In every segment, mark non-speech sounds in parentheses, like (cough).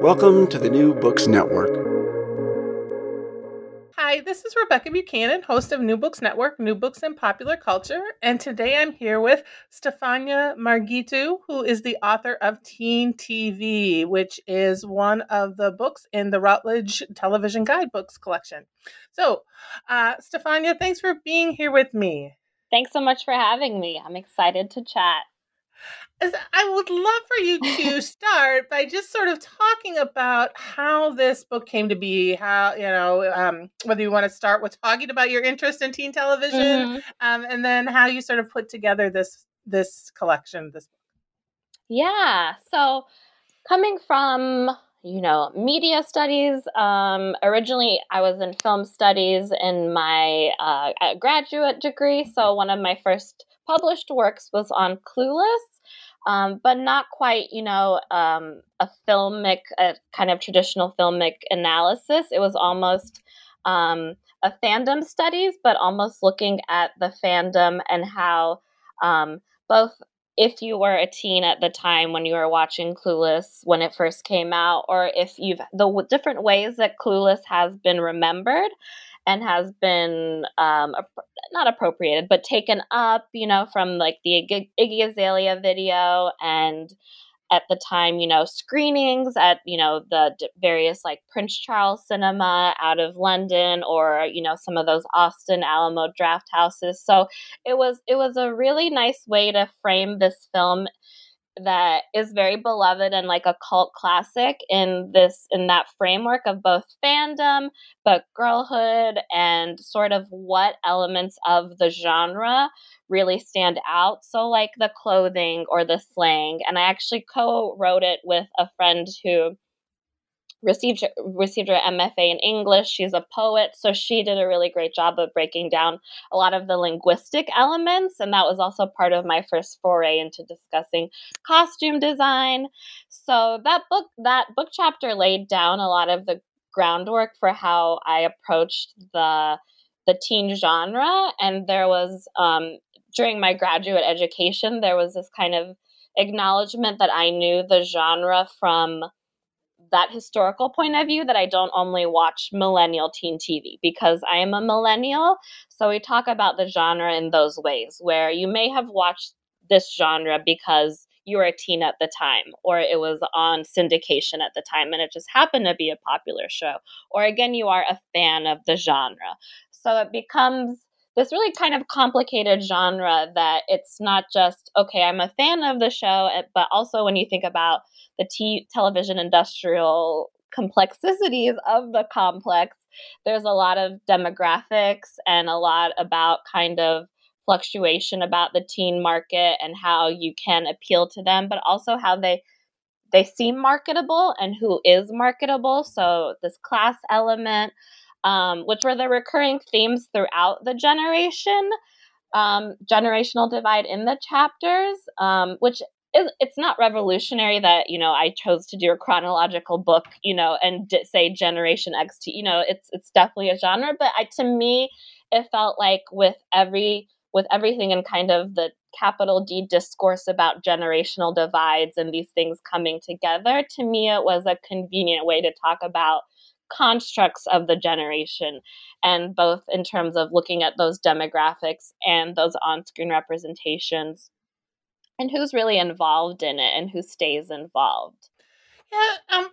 Welcome to the New Books Network. Hi, this is Rebecca Buchanan, host of New Books Network, New Books in Popular Culture. And today I'm here with Stefania Marghitu, who is the author of Teen TV, which is one of the books in the Routledge Television Guidebooks collection. So, uh, Stefania, thanks for being here with me. Thanks so much for having me. I'm excited to chat. I would love for you (laughs) to start by just sort of talking about how this book came to be. How you know um, whether you want to start with talking about your interest in teen television, mm-hmm. um, and then how you sort of put together this this collection. This book. Yeah. So coming from you know media studies um, originally i was in film studies in my uh, graduate degree so one of my first published works was on clueless um, but not quite, you know, um, a filmic, a kind of traditional filmic analysis. It was almost um, a fandom studies, but almost looking at the fandom and how um, both if you were a teen at the time when you were watching Clueless when it first came out, or if you've the different ways that Clueless has been remembered and has been um, not appropriated, but taken up, you know, from like the Iggy Azalea video and at the time, you know, screenings at, you know, the various like Prince Charles Cinema out of London or, you know, some of those Austin Alamo Drafthouses. So it was it was a really nice way to frame this film that is very beloved and like a cult classic in this in that framework of both fandom but girlhood and sort of what elements of the genre really stand out. So like the clothing or the slang and i actually co-wrote it with a friend who received received her MFA in English. She's a poet, so she did a really great job of breaking down a lot of the linguistic elements, and that was also part of my first foray into discussing costume design. So that book that book chapter laid down a lot of the groundwork for how I approached the the teen genre, and there was um, during my graduate education there was this kind of acknowledgement that I knew the genre from that historical point of view that I don't only watch millennial teen TV because I am a millennial. So we talk about the genre in those ways where you may have watched this genre because you were a teen at the time or it was on syndication at the time and it just happened to be a popular show or again you are a fan of the genre. So it becomes this really kind of complicated genre that it's not just okay i'm a fan of the show eh, but also when you think about the t- television industrial complexities of the complex there's a lot of demographics and a lot about kind of fluctuation about the teen market and how you can appeal to them but also how they they seem marketable and who is marketable. So this class element um, which were the recurring themes throughout the generation um, generational divide in the chapters, um, which is it's not revolutionary that you know I chose to do a chronological book, you know, and d- say Generation XT. You know, it's it's definitely a genre, but I, to me, it felt like with every with everything and kind of the capital D discourse about generational divides and these things coming together, to me, it was a convenient way to talk about constructs of the generation and both in terms of looking at those demographics and those on-screen representations and who's really involved in it and who stays involved. Yeah, um,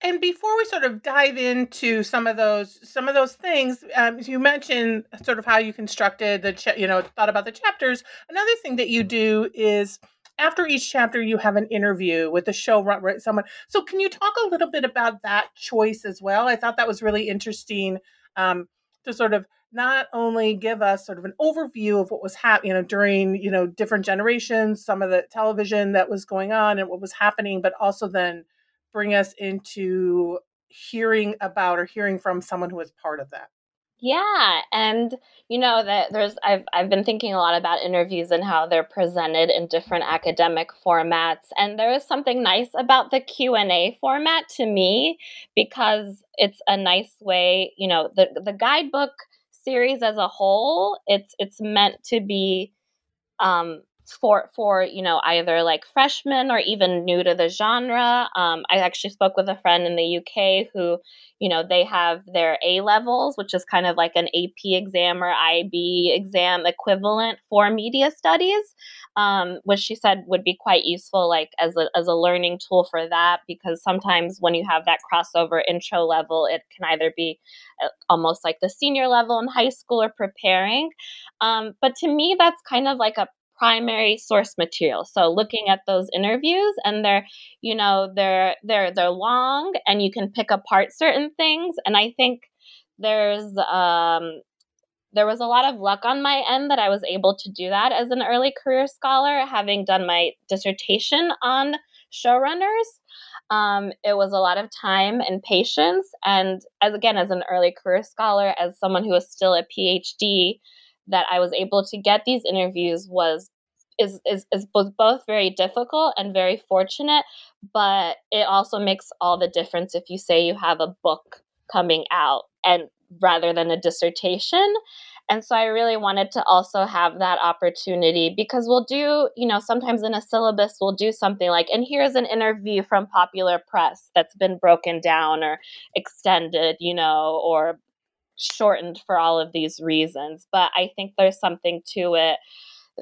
and before we sort of dive into some of those some of those things, um, you mentioned sort of how you constructed the cha- you know thought about the chapters. Another thing that you do is after each chapter you have an interview with the show right, someone. So can you talk a little bit about that choice as well? I thought that was really interesting um, to sort of not only give us sort of an overview of what was happening, you know, during you know different generations, some of the television that was going on and what was happening, but also then bring us into hearing about or hearing from someone who was part of that. Yeah, and you know that there's I've I've been thinking a lot about interviews and how they're presented in different academic formats and there is something nice about the Q&A format to me because it's a nice way, you know, the the guidebook series as a whole, it's it's meant to be um, for for you know either like freshmen or even new to the genre. Um, I actually spoke with a friend in the UK who, you know, they have their A levels, which is kind of like an AP exam or IB exam equivalent for media studies, um, which she said would be quite useful, like as a as a learning tool for that, because sometimes when you have that crossover intro level, it can either be uh, almost like the senior level in high school or preparing. Um, but to me, that's kind of like a primary source material. So looking at those interviews and they're, you know, they're they're they're long and you can pick apart certain things. And I think there's um there was a lot of luck on my end that I was able to do that as an early career scholar, having done my dissertation on showrunners. Um, it was a lot of time and patience. And as again, as an early career scholar, as someone who is still a PhD, that I was able to get these interviews was is is is both both very difficult and very fortunate, but it also makes all the difference if you say you have a book coming out and rather than a dissertation. And so I really wanted to also have that opportunity because we'll do, you know, sometimes in a syllabus we'll do something like, and here's an interview from popular press that's been broken down or extended, you know, or shortened for all of these reasons. But I think there's something to it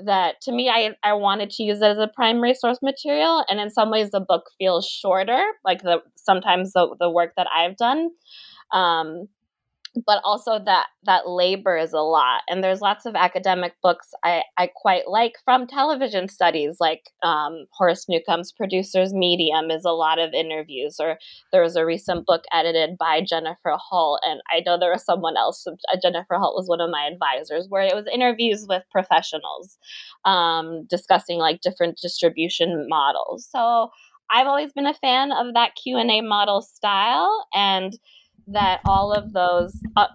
that to me I, I wanted to use it as a primary source material and in some ways the book feels shorter like the sometimes the, the work that i've done um, but also that that labor is a lot and there's lots of academic books i, I quite like from television studies like um, horace newcomb's producers medium is a lot of interviews or there was a recent book edited by jennifer holt and i know there was someone else uh, jennifer holt was one of my advisors where it was interviews with professionals um, discussing like different distribution models. So i've always been a fan of that q&a model style and that all of those, uh,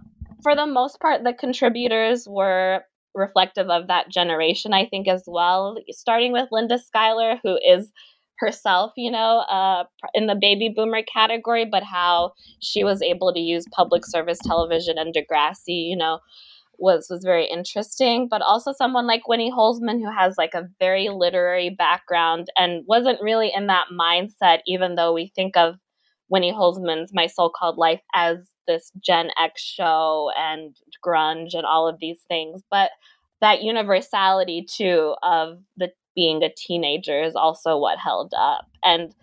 for the most part, the contributors were reflective of that generation, I think, as well. Starting with Linda Schuyler, who is herself, you know, uh, in the baby boomer category, but how she was able to use public service television and Degrassi, you know, was was very interesting. But also someone like Winnie Holzman, who has like a very literary background and wasn't really in that mindset, even though we think of Winnie Holzman's My So Called Life as this Gen X show and grunge and all of these things. But that universality too of the being a teenager is also what held up. And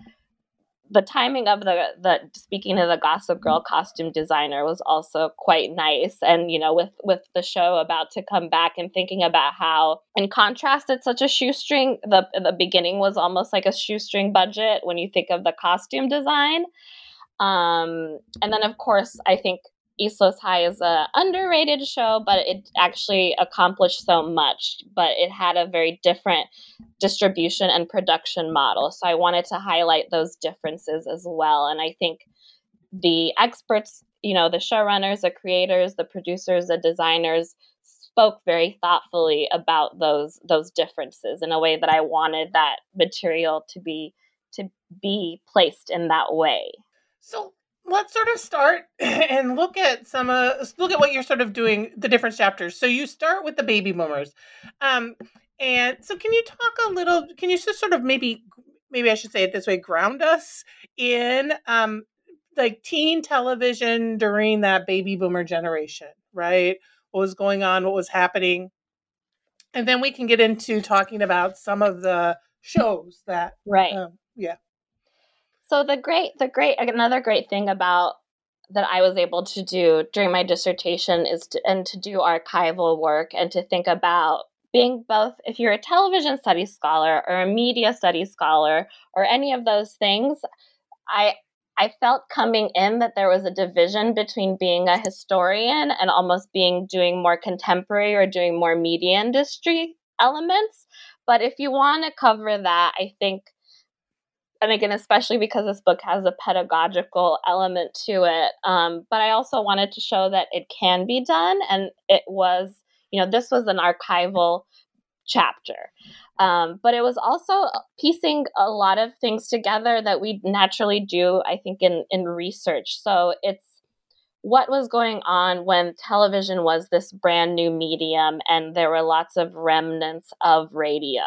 the timing of the the speaking of the gossip girl costume designer was also quite nice. And you know with with the show about to come back and thinking about how in contrast it's such a shoestring the the beginning was almost like a shoestring budget when you think of the costume design. Um, and then, of course, I think East Los High is a underrated show, but it actually accomplished so much. But it had a very different distribution and production model. So I wanted to highlight those differences as well. And I think the experts, you know, the showrunners, the creators, the producers, the designers spoke very thoughtfully about those those differences in a way that I wanted that material to be to be placed in that way. So let's sort of start (clears throat) and look at some uh, look at what you're sort of doing the different chapters. So you start with the baby boomers, um, and so can you talk a little? Can you just sort of maybe maybe I should say it this way, ground us in um, like teen television during that baby boomer generation, right? What was going on? What was happening? And then we can get into talking about some of the shows that, right? Um, yeah. So the great, the great, another great thing about that I was able to do during my dissertation is to, and to do archival work and to think about being both if you're a television studies scholar or a media studies scholar or any of those things i i felt coming in that there was a division between being a historian and almost being doing more contemporary or doing more media industry elements. But if you want to cover that i think and again especially because this book has a pedagogical element to it um, but i also wanted to show that it can be done and it was you know, this was an archival chapter. Um, but it was also piecing a lot of things together that we naturally do, I think, in, in research. So it's what was going on when television was this brand new medium and there were lots of remnants of radio,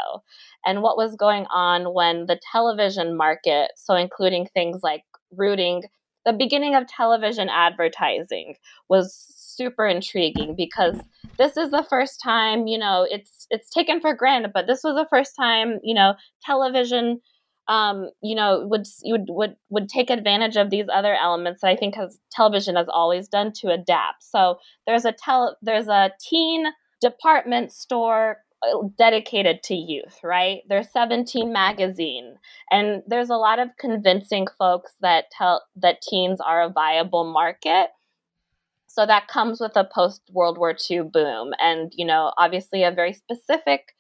and what was going on when the television market, so including things like rooting the beginning of television advertising was super intriguing because this is the first time you know it's it's taken for granted but this was the first time you know television um, you know would would would would take advantage of these other elements that I think has television has always done to adapt. So there's a there's a teen department store uh, dedicated to youth, right? There's 17 magazine, and there's a lot of convincing folks that tell that teens are a viable market. So that comes with a post World War II boom, and you know, obviously a very specific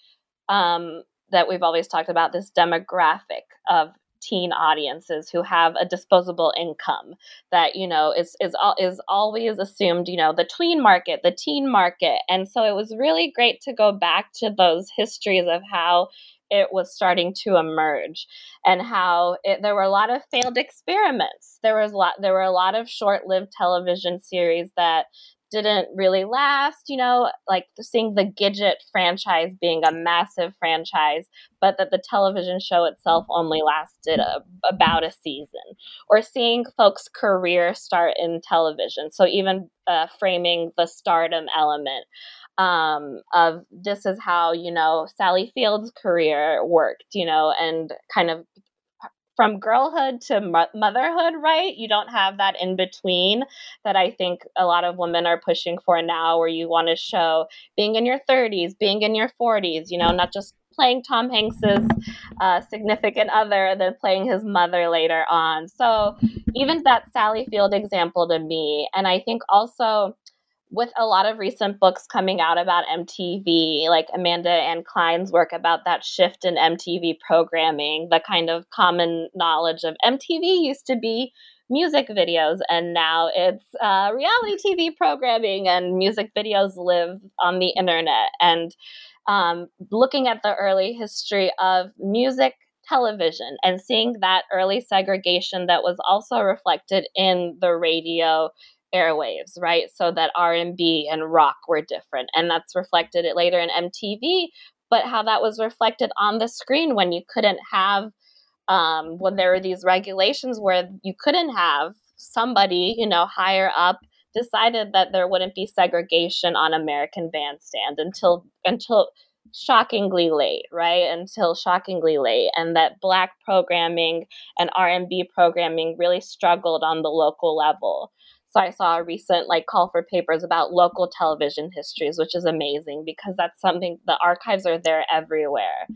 um, that we've always talked about this demographic of teen audiences who have a disposable income that you know is is is always assumed you know the tween market the teen market. And so it was really great to go back to those histories of how it was starting to emerge and how it, there were a lot of failed experiments. There was a lot there were a lot of short-lived television series that didn't really last, you know, like seeing the Gidget franchise being a massive franchise, but that the television show itself only lasted a, about a season, or seeing folks' career start in television. So even uh, framing the stardom element um, of this is how, you know, Sally Field's career worked, you know, and kind of from girlhood to motherhood, right? You don't have that in between that I think a lot of women are pushing for now, where you want to show being in your 30s, being in your 40s, you know, not just playing Tom Hanks's uh, significant other then playing his mother later on. So even that Sally Field example to me, and I think also with a lot of recent books coming out about MTV, like Amanda Ann Klein's work about that shift in MTV programming, the kind of common knowledge of MTV used to be music videos, and now it's uh, reality TV programming, and music videos live on the internet. And um, looking at the early history of music television and seeing that early segregation that was also reflected in the radio airwaves, right? So that R&B and rock were different and that's reflected later in MTV, but how that was reflected on the screen when you couldn't have um, when there were these regulations where you couldn't have somebody, you know, higher up decided that there wouldn't be segregation on American Bandstand until until shockingly late, right? Until shockingly late and that black programming and R&B programming really struggled on the local level. So I saw a recent like call for papers about local television histories, which is amazing because that's something the archives are there everywhere.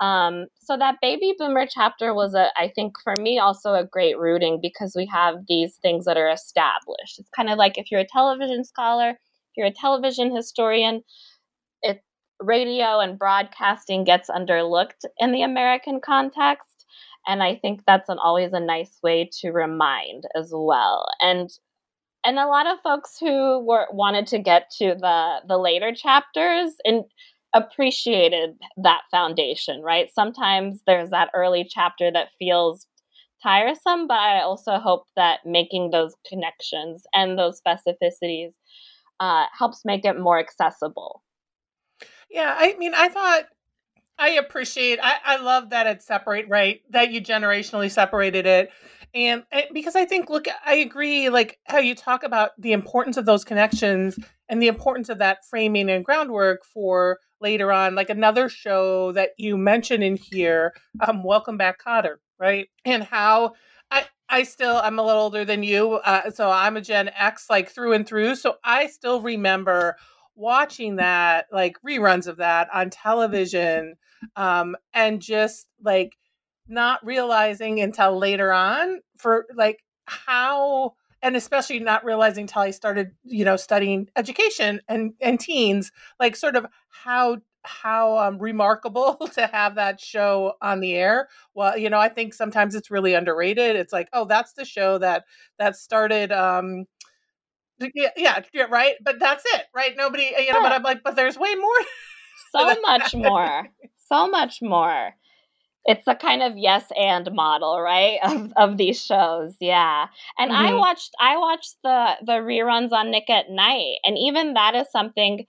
Um, so that baby boomer chapter was a, I think for me also a great rooting because we have these things that are established. It's kind of like if you're a television scholar, if you're a television historian, it radio and broadcasting gets underlooked in the American context. And I think that's an, always a nice way to remind as well. And and a lot of folks who were wanted to get to the the later chapters and appreciated that foundation right? Sometimes there's that early chapter that feels tiresome but i also hope that making those connections and those specificities uh, helps make it more accessible. Yeah i mean i thought I appreciate. I, I love that it's separate, right? That you generationally separated it, and, and because I think, look, I agree. Like how you talk about the importance of those connections and the importance of that framing and groundwork for later on. Like another show that you mentioned in here, um, Welcome Back, Kotter," right? And how I I still I'm a little older than you, uh, so I'm a Gen X like through and through. So I still remember watching that like reruns of that on television um and just like not realizing until later on for like how and especially not realizing until I started, you know, studying education and and teens, like sort of how how um, remarkable (laughs) to have that show on the air. Well, you know, I think sometimes it's really underrated. It's like, oh, that's the show that that started um, yeah, yeah, yeah, right. But that's it, right? Nobody, you know. But I'm like, but there's way more. (laughs) so much more. So much more. It's a kind of yes and model, right? Of of these shows, yeah. And mm-hmm. I watched I watched the the reruns on Nick at Night, and even that is something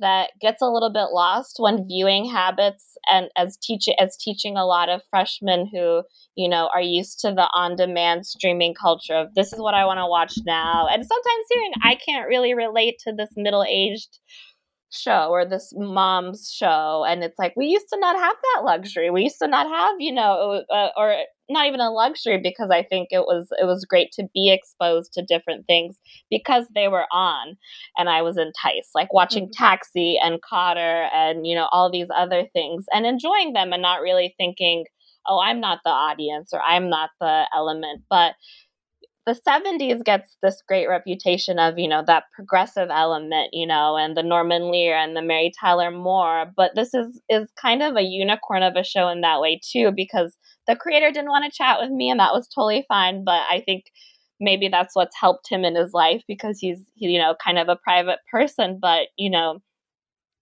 that gets a little bit lost when viewing habits and as teach as teaching a lot of freshmen who you know are used to the on-demand streaming culture of this is what i want to watch now. And sometimes hearing i can't really relate to this middle-aged show or this mom's show. And it's like we used to not have that luxury. We used to not have you know uh, or not even a luxury because i think it was it was great to be exposed to different things because they were on and i was enticed like watching mm-hmm. taxi and Kotter and you know all these other things and enjoying them and not really thinking oh i'm not the audience or i'm not the element but the 70s gets this great reputation of, you know, that progressive element, you know, and the Norman Lear and the Mary Tyler Moore. But this is is kind of a unicorn of a show in that way too, because the creator didn't want to chat with me and that was totally fine. But I think maybe that's what's helped him in his life because he's you know, kind of a private person. But, you know,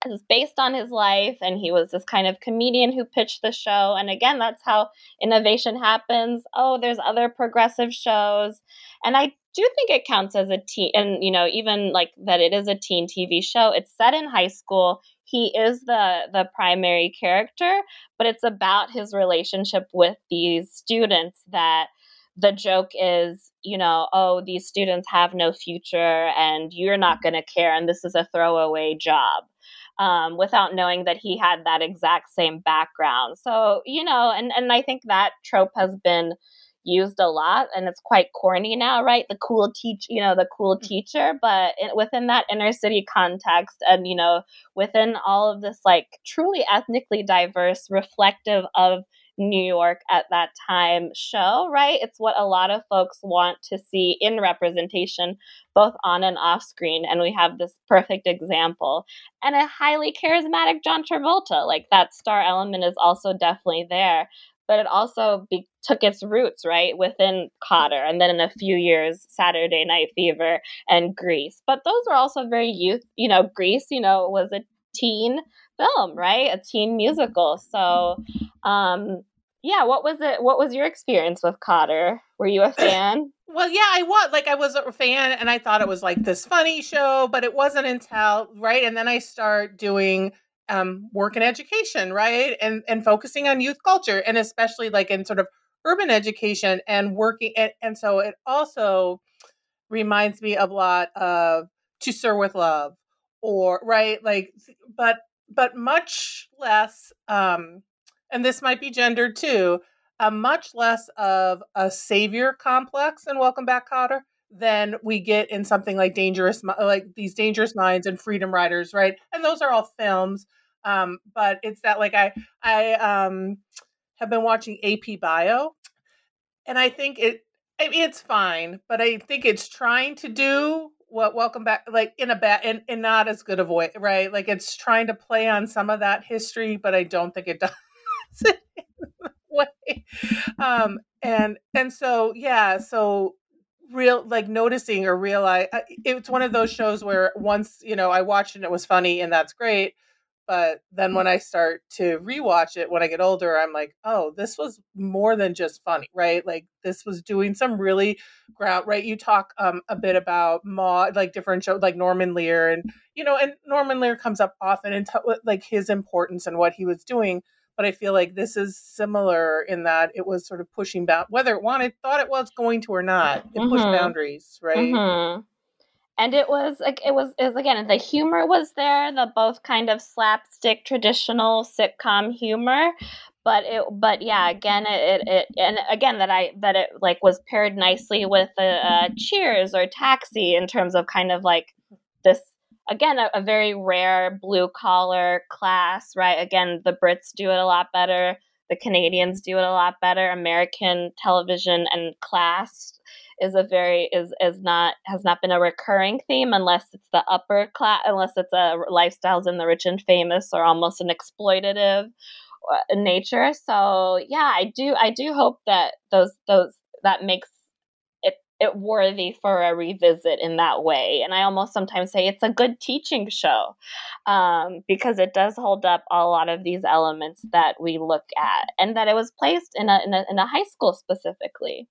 is based on his life and he was this kind of comedian who pitched the show and again that's how innovation happens. Oh there's other progressive shows and i do think it counts as a teen and you know even like that it is a teen tv show. It's set in high school. He is the the primary character but it's about his relationship with these students that the joke is you know oh these students have no future and you're not going to care and this is a throwaway job um, without knowing that he had that exact same background. So, you know, and, and I think that trope has been used a lot and it's quite corny now, right? The cool teach, you know, the cool mm-hmm. teacher, but it, within that inner city context and, you know, within all of this like truly ethnically diverse, reflective of New York at that time show, right? It's what a lot of folks want to see in representation, both on and off screen. And we have this perfect example. And a highly charismatic John Travolta. Like that star element is also definitely there. But it also be- took its roots, right, within Kotter And then in a few years, Saturday Night Fever and Grease. But those were also very youth, you know, Grease, you know, was a teen film, right? A teen musical. So, um, yeah, what was it? What was your experience with Kotter? Were you a (laughs) fan? well, yeah, I was. Like, I was a fan, and I thought it was like this funny show, but it wasn't until right, and then I start doing um, work in education, right, and and focusing on youth culture, and especially like in sort of urban education and working, and, and so it also reminds me a lot of To Sir with Love, or right, like, but but much less um and this might be gendered too a much less of a savior complex in welcome back kotter than we get in something like dangerous like these dangerous minds and freedom writers right? And those are all films um but it's that like i i um have been watching ap bio and i think it I mean, it's fine, but I think it's trying to do what welcome back like in a bad in, in not as good a way right? Like it's trying to play on some of that history but i don't think it (laughs) does way. Um and and so yeah so real like noticing or realize it's one of those shows where once you know I watched and it was funny and that's great but then when I start to rewatch it when I get older, I'm like, oh, this was more than just funny, right? Like this was doing some really ground, right? You talk um, a bit about Maude, like different shows, like Norman Lear, and you know, and Norman Lear comes up often and t- like his importance and what he was doing. But I feel like this is similar in that it was sort of pushing back, whether it wanted, thought it was going to or not. It mm-hmm. pushed boundaries, right? Mm-hmm and it was like it was is again the humor was there the both kind of slapstick traditional sitcom humor but it but yeah again it, it, it and again that i that it like was paired nicely with a, uh, cheers or taxi in terms of kind of like this again a, a very rare blue collar class right? Again the brits do it a lot better the canadians do it a lot better american television and class is a very is is not has not been a recurring theme unless it's the upper class unless it's a lifestyles in the rich and famous or almost an exploitative uh, nature. So yeah i do i do hope that those those that makes it it worthy for a revisit in that way. And i almost sometimes say it's a good teaching show um, because it does hold up a lot of these elements that we look at and that it was placed in a, in a, in a high school specifically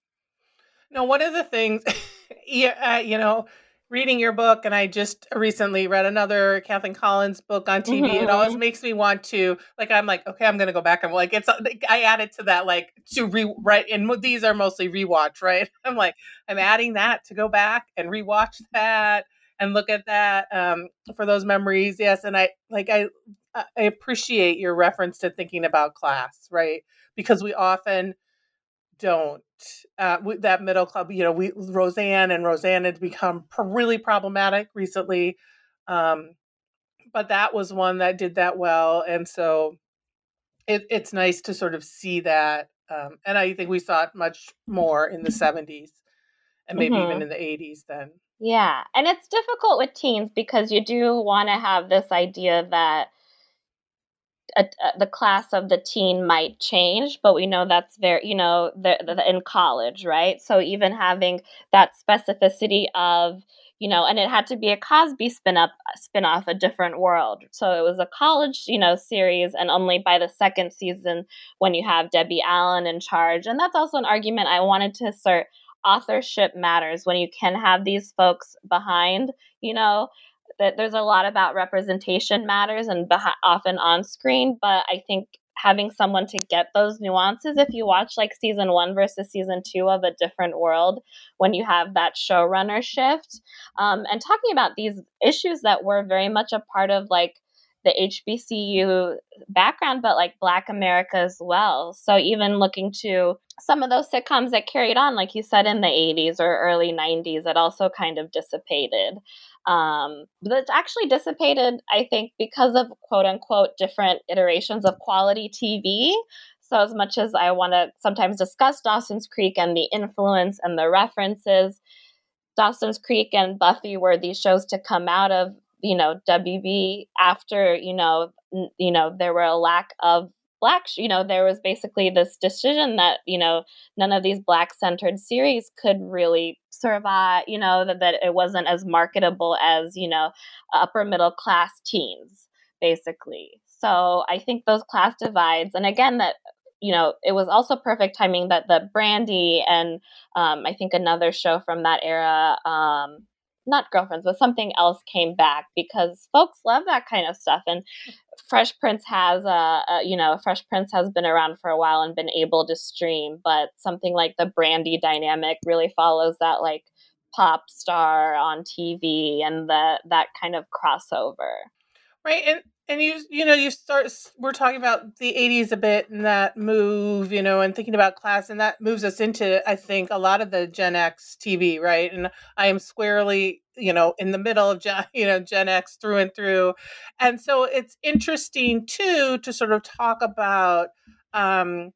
no, one of the things, (laughs) yeah, uh, you know, reading your book, and I just recently read another Kathleen Collins book on TV. Mm-hmm. It always mm-hmm. makes me want to, like, I'm like, okay, I'm gonna go back and like, it's, I added to that, like, to rewrite, and these are mostly rewatch, right? (laughs) I'm like, I'm adding that to go back and rewatch that and look at that um, for those memories. Yes, and I like, I, I appreciate your reference to thinking about class, right? Because we often don't uh, that middle club you know we roseanne and roseanne had become really problematic recently um, but that was one that did that well and so it, it's nice to sort of see that um, and i think we saw it much more in the 70s and maybe mm-hmm. even in the 80s then yeah and it's difficult with teens because you do want to have this idea that a, a, the class of the teen might change, but we know that's very, you know, the, the, in college, right? So even having that specificity of, you know, and it had to be a Cosby spin up spin off a different world. So it was a college, you know, series, and only by the second season when you have Debbie Allen in charge, and that's also an argument I wanted to assert. Authorship matters when you can have these folks behind, you know, that there's a lot about representation matters and often on screen, but I think having someone to get those nuances if you watch like season one versus season two of a different world when you have that showrunner shift um, and talking about these issues that were very much a part of like the HBCU background, but like Black America as well. So even looking to some of those sitcoms that carried on, like you said, in the 80s or early 90s, it also kind of dissipated. Um, but actually dissipated, I think, because of quote unquote different iterations of quality TV. So, as much as I want to sometimes discuss Dawson's Creek and the influence and the references, Dawson's Creek and Buffy were these shows to come out of you know WB after you know n- you know there were a lack of black you know there was basically this decision that you know none of these black centered series could really survive you know that, that it wasn't as marketable as you know upper middle class teens basically. So i think those class divides and again that you know it was also perfect timing that the brandy and um, i think another show from that era um, not girlfriends, but something else came back because folks love that kind of stuff. And Fresh Prince has a, a, you know, Fresh Prince has been around for a while and been able to stream, but something like the Brandy dynamic really follows that like pop star on TV and the that kind of crossover. Right. And and you you know you start we're talking about the 80s a bit and that move you know and thinking about class and that moves us into i think a lot of the gen x tv right? And i am squarely you know in the middle of gen, (laughs) you know gen x through and through. And so it's interesting too to sort of talk about um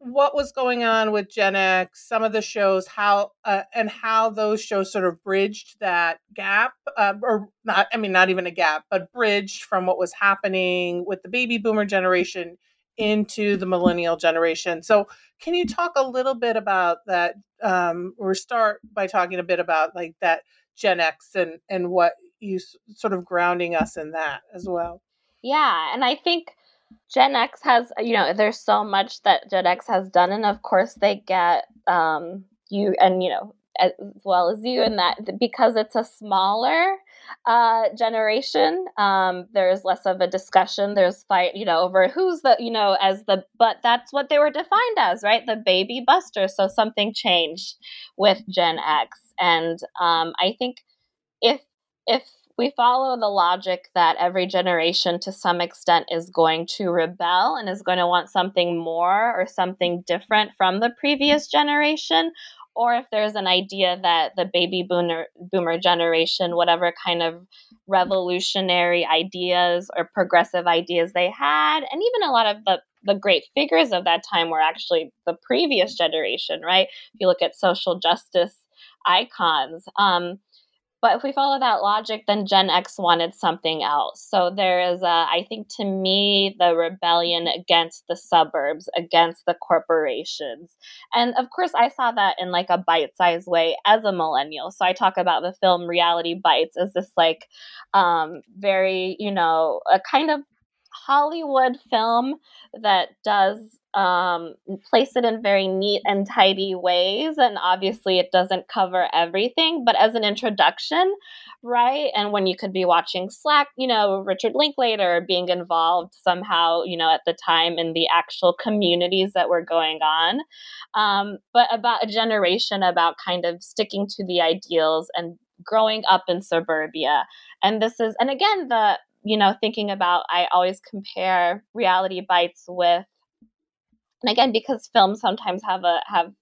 what was going on with Gen X, some of the shows, how uh, and how those shows sort of bridged that gap, uh, or not. I mean, not even a gap, but bridged from what was happening with the baby boomer generation into the millennial generation. So, can you talk a little bit about that, um, or start by talking a bit about like that Gen X and and what you sort of grounding us in that as well? Yeah, and I think Gen X has, you know, there's so much that Gen X has done, and of course they get um, you and you know as well as you in that because it's a smaller uh, generation um, there's less of a discussion there's fight you know over who's the you know as the but that's what they were defined as right? The baby buster. So something changed with gen x. And um, i think if if we follow the logic that every generation to some extent is going to rebel and is going to want something more or something different from the previous generation. Or if there's an idea that the baby boomer boomer generation whatever kind of revolutionary ideas or progressive ideas they had and even a lot of the the great figures of that time were actually the previous generation right? If you look at social justice icons um, but if we follow that logic, then Gen X wanted something else. So there is, a, I think, to me, the rebellion against the suburbs, against the corporations. And of course, I saw that in like a bite sized way as a millennial. So I talk about the film Reality Bites as this like um, very, you know, a kind of Hollywood film that does um, place it in very neat and tidy ways. And obviously, it doesn't cover everything, but as an introduction, right? And when you could be watching Slack, you know, Richard Linklater being involved somehow, you know, at the time in the actual communities that were going on. Um, but about a generation about kind of sticking to the ideals and growing up in suburbia. And this is, and again, the, you know, thinking about, I always compare reality bites with and again because films sometimes have a have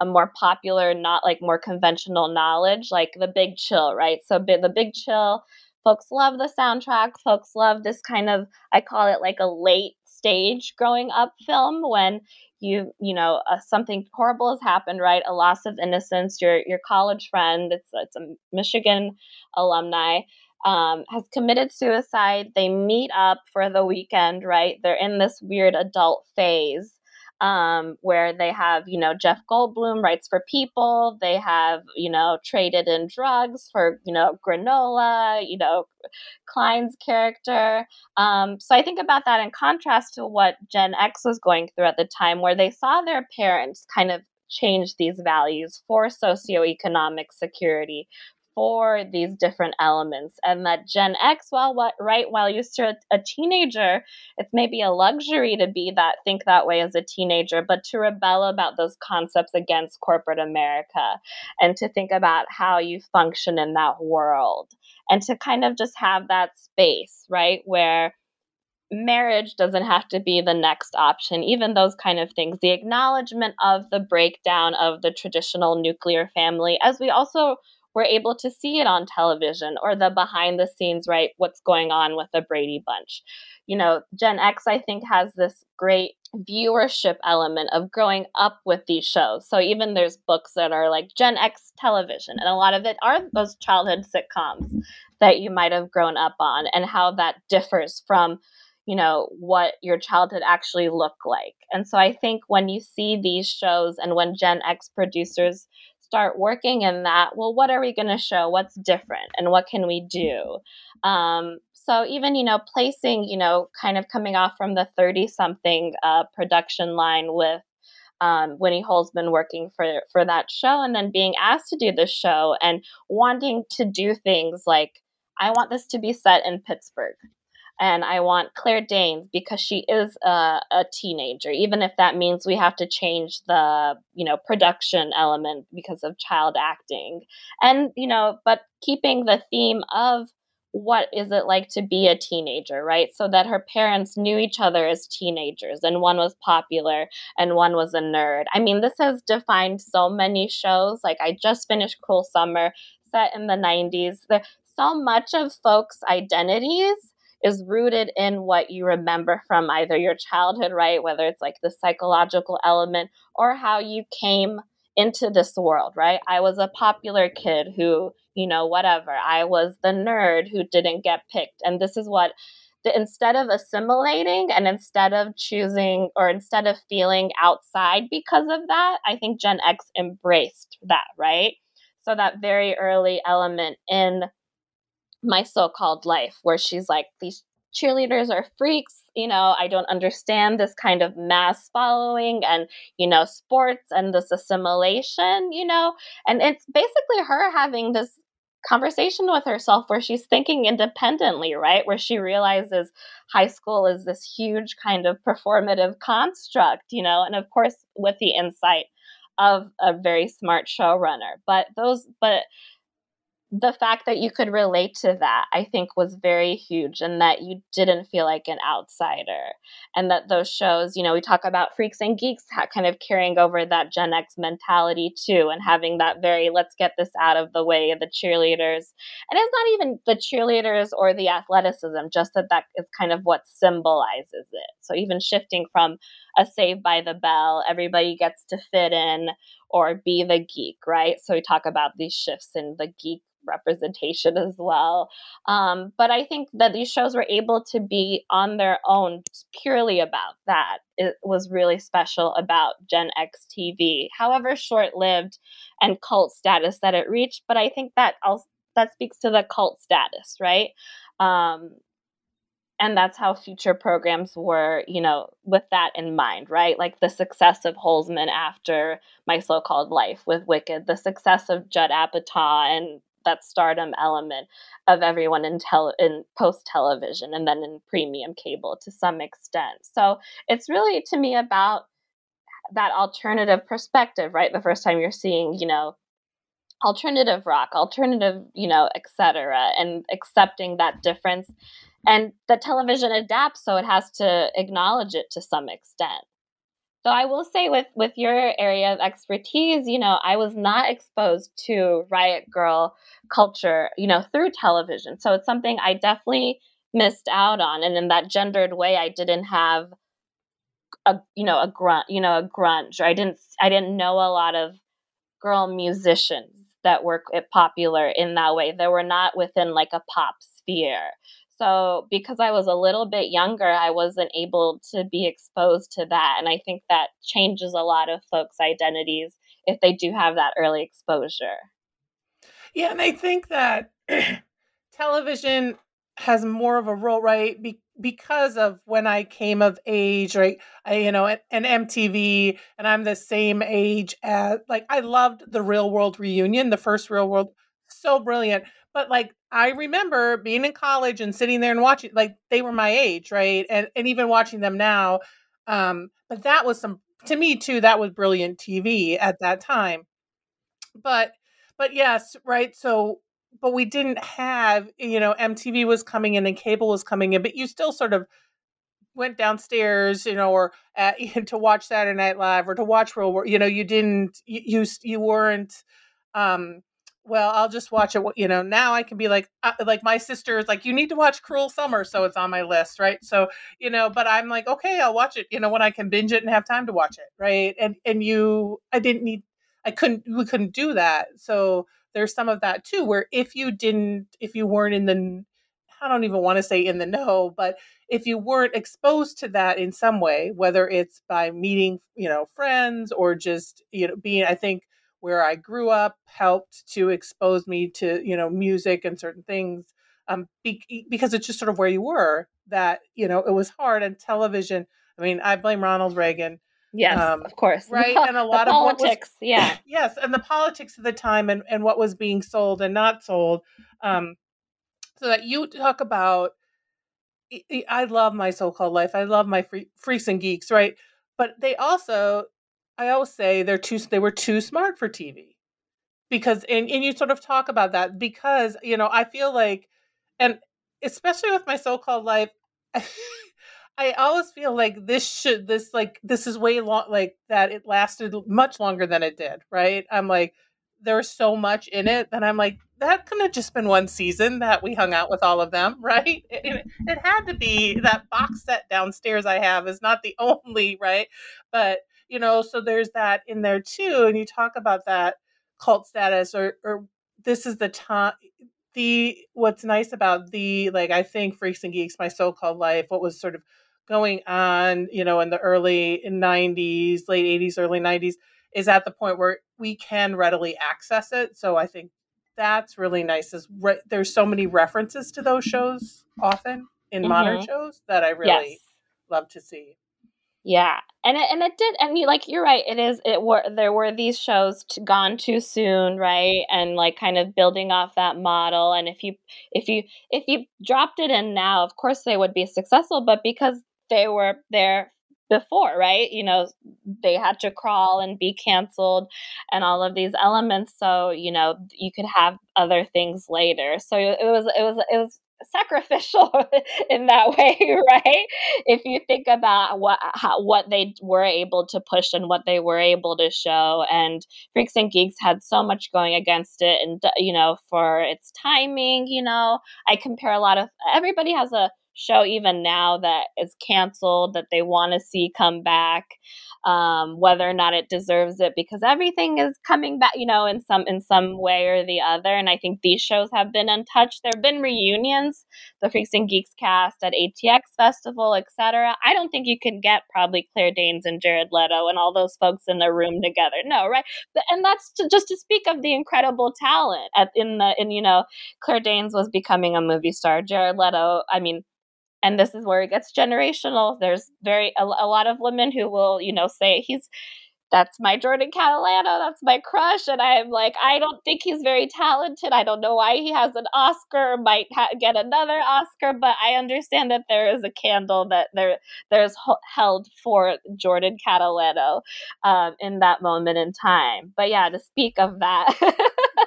a more popular not like more conventional knowledge like the big chill right? So the big chill folks love the soundtrack. Folks love this kind of i call it like a late stage growing up film when you you know uh, something horrible has happened right? A loss of innocence. Your your college friend it's it's a michigan alumni um, has committed suicide. They meet up for the weekend right? They're in this weird adult phase um, where they have, you know, Jeff Goldblum writes for People. They have, you know, traded in drugs for, you know, granola, you know, Kline's character. Um, so I think about that in contrast to what Gen X was going through at the time, where they saw their parents kind of change these values for socioeconomic security, for these different elements and that gen x while what right while you're still a teenager it's maybe a luxury to be that think that way as a teenager but to rebel about those concepts against corporate america and to think about how you function in that world and to kind of just have that space right where marriage doesn't have to be the next option, even those kind of things. The acknowledgement of the breakdown of the traditional nuclear family, as we also we're able to see it on television or the behind the scenes, right? What's going on with the Brady Bunch. You know, Gen X, I think, has this great viewership element of growing up with these shows. So even there's books that are like Gen X television, and a lot of it are those childhood sitcoms that you might have grown up on, and how that differs from you know what your childhood actually looked like and so i think when you see these shows and when gen x producers start working in that, well, what are we going to show? What's different? And what can we do? Um, so even, you know, placing, you know, kind of coming off from the 30 something uh, production line with um, Winnie Holzman working for, for that show and then being asked to do this show and wanting to do things like, I want this to be set in Pittsburgh and I want Claire Danes because she is a, a, teenager, even if that means we have to change the you know production element because of child acting, and you know, but keeping the theme of what is it like to be a teenager, right? So that her parents knew each other as teenagers, and one was popular and one was a nerd. I mean, this has defined so many shows. Like I just finished Cruel Summer, set in the '90s. There, so much of folks' identities is rooted in what you remember from either your childhood, right? Whether it's like the psychological element or how you came into this world, right? I was a popular kid who, you know, whatever. I was the nerd who didn't get picked. And this is what that instead of assimilating and instead of choosing or instead of feeling outside because of that, I think Gen X embraced that, right? So that very early element in my so-called life where she's like these cheerleaders are freaks you know i don't understand this kind of mass following and you know sports and this assimilation you know? And it's basically her having this conversation with herself where she's thinking independently right? Where she realizes high school is this huge kind of performative construct you know? And of course with the insight of a very smart showrunner. But those but the fact that you could relate to that, I think, was very huge, and that you didn't feel like an outsider. And that those shows, you know, we talk about Freaks and Geeks kind of carrying over that Gen X mentality too, and having that very let's get this out of the way of the cheerleaders. And it's not even the cheerleaders or the athleticism, just that that is kind of what symbolizes it. So even shifting from a Saved by the Bell, everybody gets to fit in or be the geek, right? So we talk about these shifts in the geek representation as well. Um, but I think that these shows were able to be on their own purely about that. It was really special about Gen X TV, however short lived and cult status that it reached. But I think that also that speaks to the cult status, right? Um, and that's how future programs were, you know, with that in mind, right? Like the success of Holzman after My So-Called Life with Wicked, the success of Judd Apatow and that stardom element of everyone in tele in post television and then in premium cable to some extent. So it's really to me about that alternative perspective, right? The first time you're seeing, you know, alternative rock, alternative, you know, etc., and accepting that difference. And the television adapts, so it has to acknowledge it to some extent. So I will say with with your area of expertise, you know, I was not exposed to riot grrrl culture, you know, through television. So it's something I definitely missed out on and in that gendered way I didn't have a you know, a grunt, you know, a grunge. Or I didn't I didn't know a lot of girl musicians that were eh, popular in that way. They were not within like a pop sphere. So, because I was a little bit younger, I wasn't able to be exposed to that. And I think that changes a lot of folks' identities if they do have that early exposure. Yeah, and I think that (clears throat) television has more of a role, right? Be- because of when I came of age, right? I, you know, and MTV, and I'm the same age as, like, I loved the Real World reunion, the first Real World, so brilliant. But like I remember being in college and sitting there and watching like they were my age, right? And and even watching them now. Um, but that was some to me too, that was brilliant TV at that time. But but yes, right. So but we didn't have, you know, MTV was coming in and cable was coming in, but you still sort of went downstairs, you know, or at, (laughs) to watch Saturday Night Live or to watch Real World. You know, you didn't, you you, you weren't um well, I'll just watch it. You know, now I can be like, uh, like my sister is like, you need to watch Cruel Summer, so it's on my list, right? So, you know, but I'm like, okay, I'll watch it. You know, when I can binge it and have time to watch it, right? And and you, I didn't need, I couldn't, we couldn't do that. So there's some of that too, where if you didn't, if you weren't in the, I don't even want to say in the know, but if you weren't exposed to that in some way, whether it's by meeting, you know, friends or just, you know, being, I think where I grew up helped to expose me to you know music and certain things um, be- because it's just sort of where you were that you know it was hard and television. I mean, I blame Ronald Reagan. Yes, um, of course. (laughs) Right, and a lot of politics. Was, yeah, (clears throat) yes, and the politics of the time and and what was being sold and not sold. Um, so that you talk about. I love my so-called life. I love my free, freaks and geeks, right? But they also I always say they're too they were too smart for TV. Because and, and you sort of talk about that because, you know, I feel like and especially with my so-called life (laughs) I always feel like this should this like this is way long like that it lasted much longer than it did, right? I'm like there's so much in it that I'm like that couldn't have just been one season that we hung out with all of them, (laughs) right? It, it had to be that box set downstairs I have is not the (laughs) only, right? But you know so there's that in there too and you talk about that cult status or or this is the time the what's nice about the like I think Freaks and Geeks, my so-called life, what was sort of going on, you know, in the early 90s, late 80s, early 90s, is at the point where we can readily access it. So I think that's really nice. Is re- there's so many references to those shows often in mm-hmm. modern shows that I really yes. love to see. Yeah, and it and it did, and you like you're right. It is it were there were these shows to, gone too soon, right? And like kind of building off that model. And if you if you if you dropped it in now, of course they would be successful. But because they were there before, right? You know, they had to crawl and be canceled and all of these elements. So, you know, you could have other things later. So it was, it was, it was sacrificial (laughs) in that way, (laughs) right? If you think about what how, what they were able to push and what they were able to show, and Freaks and Geeks had so much going against it, and uh, you know, for its timing, you know, I compare a lot of everybody has a show even now that is canceled that they want to see come back um, whether or not it deserves it because everything is coming back you know in some in some way or the other. And i think these shows have been untouched. There have been reunions the freaks and geeks cast at atx festival etc i don't think you can get probably claire danes and jared leto and all those folks in a room together. No right? But, and that's to, just to speak of the incredible talent at, in the in you know claire danes was becoming a movie star. Jared leto i mean and this is where it gets generational. There's very a, a, lot of women who will you know say he's that's my jordan catalano that's my crush and i'm like i don't think he's very talented. I don't know why he has an oscar might ha- get another oscar but i understand that there is a candle that there there's h- held for jordan catalano um, in that moment in time. But yeah to speak of that (laughs)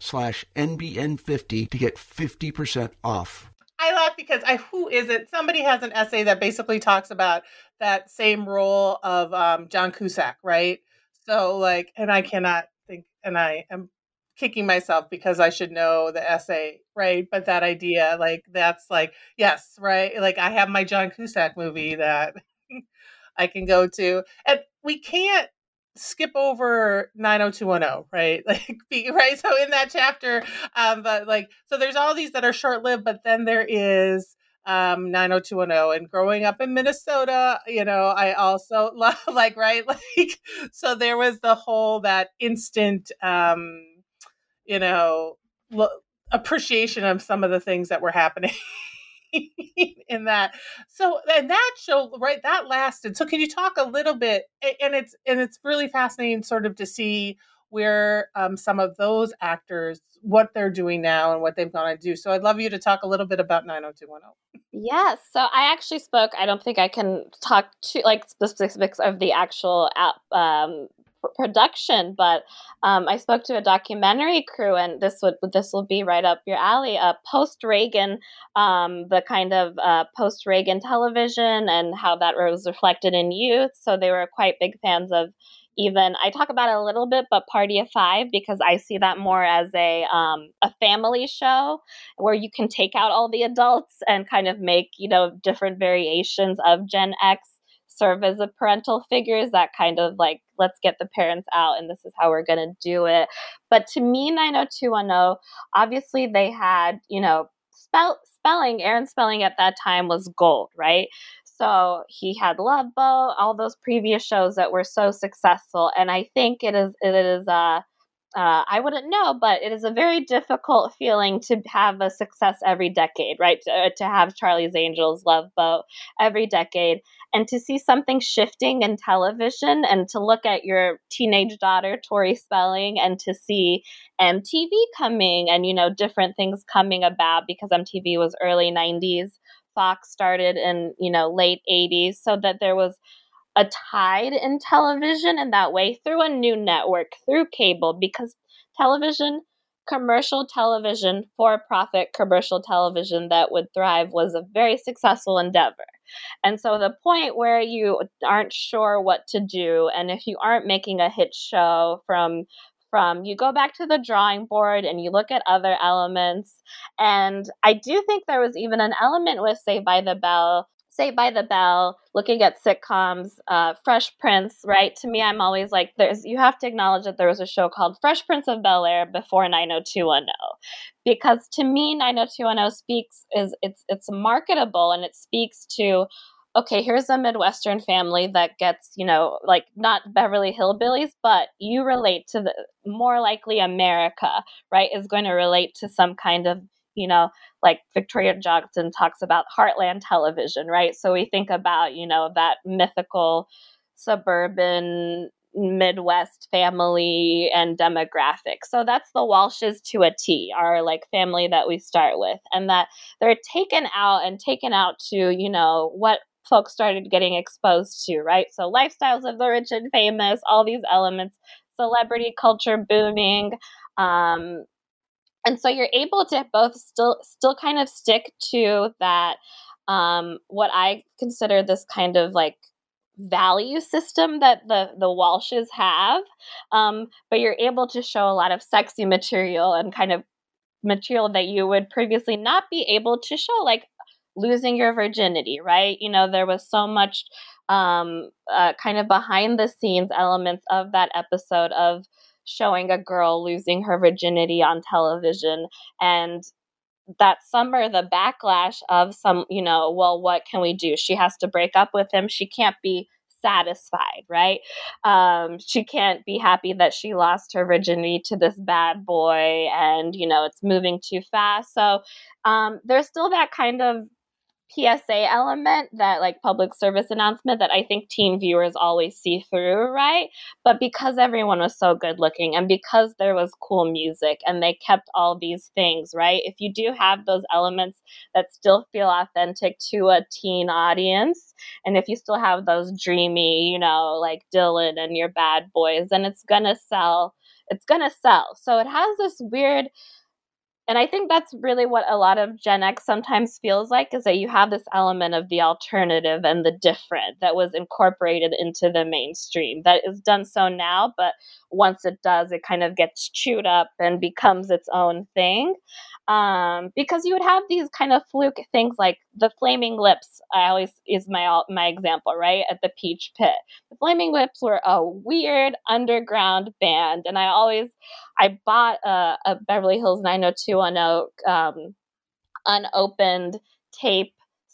slash NBN50 to get 50% off. I laugh because I who is it? Somebody has an essay that basically talks about that same role of um, John Cusack, right? So like, and I cannot think, and I am kicking myself because I should know the essay, right? But that idea, like, that's like, yes, right? Like, I have my John Cusack movie that (laughs) I can go to, and we can't skip over 90210 right? (laughs) Like right? So in that chapter um but like so there's all these that are short lived but then there is um 90210 and growing up in minnesota you know i also (laughs) love like right? (laughs) Like so there was the whole that instant um you know lo- appreciation of some of the things that were happening (laughs) in that. So and that show right that lasted. So can you talk a little bit and it's and it's really fascinating sort of to see where um, some of those actors what they're doing now and what they've gone to do. So I'd love you to talk a little bit about 90210. Yes. So I actually spoke, I don't think I can talk to like specifics of the actual app, um, production, but um, I spoke to a documentary crew, and this would this will be right up your alley. Uh, post Reagan, um, the kind of uh, post Reagan television and how that was reflected in youth. So they were quite big fans of. Even I talk about it a little bit, but Party of Five because I see that more as a um, a family show where you can take out all the adults and kind of make you know different variations of Gen X serve as a parental figures that kind of like let's get the parents out and this is how we're going to do it. But to me 90210 obviously they had you know spell spelling aaron spelling at that time was gold right? So he had love boat all those previous shows that were so successful and i think it is it is uh uh, I wouldn't know, but it is a very difficult feeling to have a success every decade, right? To, uh, to have Charlie's Angels, Love Boat every decade, and to see something shifting in television, and to look at your teenage daughter Tori Spelling, and to see MTV coming, and you know different things coming about because MTV was early '90s, Fox started in you know late '80s, so that there was a tide in television in that way through a new network, through cable, because television, commercial television, for profit commercial television that would thrive was a very successful endeavor. And so the point where you aren't sure what to do, and if you aren't making a hit show from from you go back to the drawing board and you look at other elements and i do think there was even an element with saved by the bell Saved by the Bell, looking at sitcoms, uh, Fresh Prince, right? To me, I'm always like, there's you have to acknowledge that there was a show called Fresh Prince of Bel Air before 90210, because to me, 90210 speaks is it's it's marketable and it speaks to okay, here's a Midwestern family that gets, you know, like not Beverly Hillbillies, but you relate to the more likely America, right? Is going to relate to some kind of you know, like Victoria Johnson talks about heartland television, right? So we think about, you know, that mythical suburban Midwest family and demographic. So that's the Walshes to a T, our like family that we start with. And that they're taken out and taken out to, you know, what folks started getting exposed to, right? So lifestyles of the rich and famous, all these elements, celebrity culture booming, um, and so you're able to both still still kind of stick to that um, what I consider this kind of like value system that the the Walshes have, um, but you're able to show a lot of sexy material and kind of material that you would previously not be able to show, like losing your virginity, right? You know, there was so much um, uh, kind of behind the scenes elements of that episode of showing a girl losing her virginity on television. And that summer the backlash of some you know well what can we do? She has to break up with him. She can't be satisfied right? Um, she can't be happy that she lost her virginity to this bad boy and you know it's moving too fast. So um, there's still that kind of PSA element, that like public service announcement that I think teen viewers always see through, right? But because everyone was so good looking and because there was cool music and they kept all these things, right? If you do have those elements that still feel authentic to a teen audience, and if you still have those dreamy, you know, like Dylan and your bad boys, then it's gonna sell. It's gonna sell. So it has this weird and I think that's really what a lot of Gen X sometimes feels like is that you have this element of the alternative and the different that was incorporated into the mainstream that is done so now, but once it does, it kind of gets chewed up and becomes its own thing um, because you would have these kind of fluke things like the Flaming Lips. I always is my my example, right? At the Peach Pit, the Flaming Lips were a weird underground band, and I always I bought a, a Beverly Hills 90210 um, unopened tape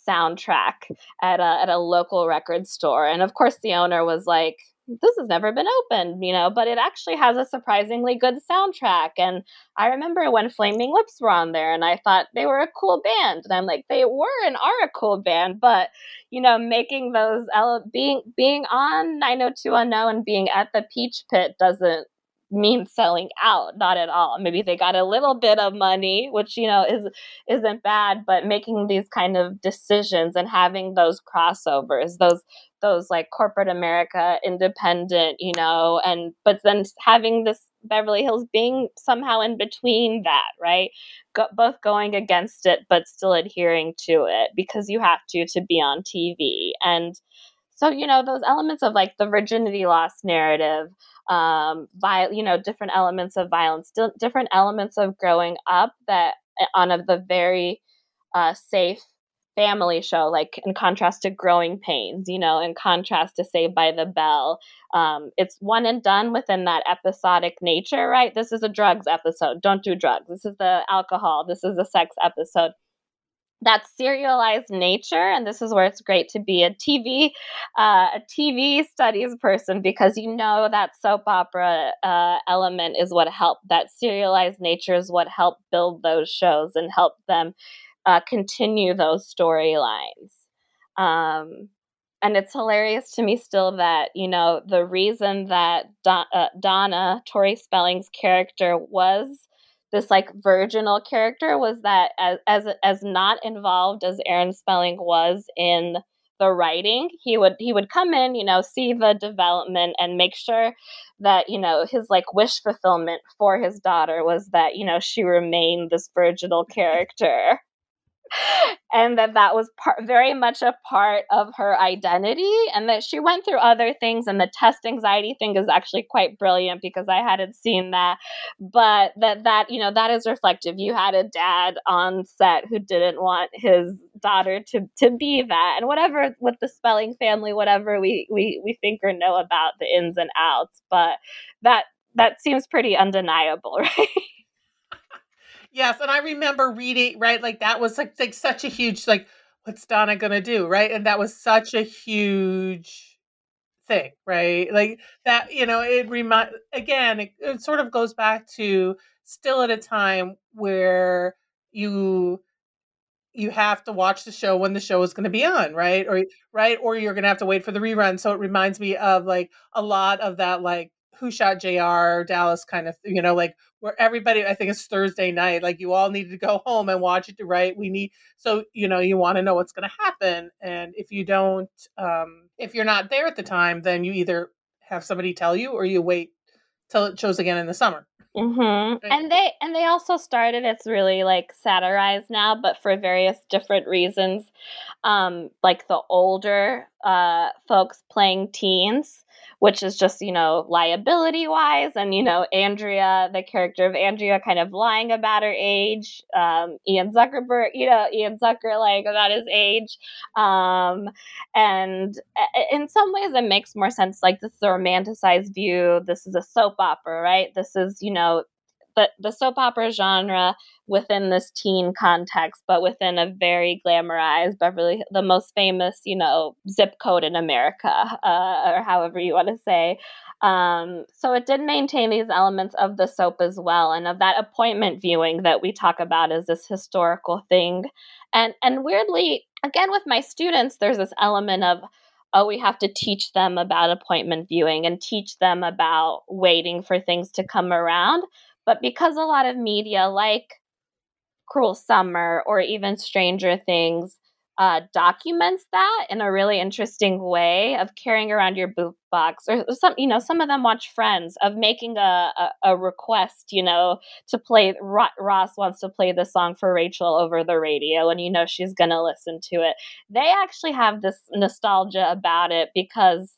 soundtrack at a at a local record store, and of course the owner was like this has never been opened, you know, but it actually has a surprisingly good soundtrack. And I remember when Flaming Lips were on there and I thought they were a cool band. And I'm like, they were and are a cool band, but you know, making those being being on 90210 and being at the Peach Pit doesn't mean selling out not at all maybe they got a little bit of money which you know is isn't bad but making these kind of decisions and having those crossovers those those like corporate america independent you know and but then having this beverly hills being somehow in between that right? Go, both going against it but still adhering to it because you have to to be on tv and so you know those elements of like the virginity loss narrative um, vi- you know, different elements of violence, di- different elements of growing up that eh, on of the very uh, safe family show, like in contrast to Growing Pains, you know, in contrast to Saved by the Bell. Um, it's one and done within that episodic nature, right? This is a drugs episode. Don't do drugs. This is the alcohol. This is a sex episode. that serialized nature and this is where it's great to be a tv uh, a tv studies person because you know that soap opera uh, element is what helped that serialized nature is what helped build those shows and help them uh, continue those storylines. Um, and it's hilarious to me still that you know the reason that uh, donna tori spelling's character was this like virginal character was that as as as not involved as Aaron Spelling was in the writing he would he would come in you know see the development and make sure that you know his like wish fulfillment for his daughter was that you know she remained this virginal character and that that was part, very much a part of her identity and that she went through other things and the test anxiety thing is actually quite brilliant because i hadn't seen that. But that that you know that is reflective. You had a dad on set who didn't want his daughter to to be that and whatever with the spelling family whatever we we we think or know about the ins and outs but that that seems pretty undeniable (laughs) right Yes, and I remember reading right like that was like like such a huge like what's Donna gonna do right, and that was such a huge thing, right? Like that, you know, it remind again, it, it sort of goes back to still at a time where you you have to watch the show when the show is going to be on, right? Or right, or you're going to have to wait for the rerun. So it reminds me of like a lot of that like who shot JR Dallas kind of you know like where everybody I think it's Thursday night like you all need to go home and watch it right we need so you know you want to know what's going to happen and if you don't um if you're not there at the time then you either have somebody tell you or you wait till it shows again in the summer Mm-hmm. Right. And they and they also started. It's really like satirized now, but for various different reasons. Um, like the older uh, folks playing teens, which is just, you know, liability wise. And, you know, Andrea, the character of Andrea, kind of lying about her age. Um, Ian Zuckerberg, you know, Ian Zucker, like about his age. Um, and in some ways, it makes more sense. Like, this is a romanticized view. This is a soap opera, right? This is, you know, the, the soap opera genre within this teen context, but within a very glamorized Beverly, the most famous, you know, zip code in America, uh, or however you want to say. Um, so it did maintain these elements of the soap as well, and of that appointment viewing that we talk about as this historical thing. And and weirdly, again with my students, there's this element of oh, we have to teach them about appointment viewing and teach them about waiting for things to come around. But because a lot of media, like Cruel Summer or even Stranger Things, uh, documents that in a really interesting way of carrying around your boot box or some you know some of them watch friends of making a, a, a request you know to play ross wants to play the song for rachel over the radio and you know she's gonna listen to it. They actually have this nostalgia about it because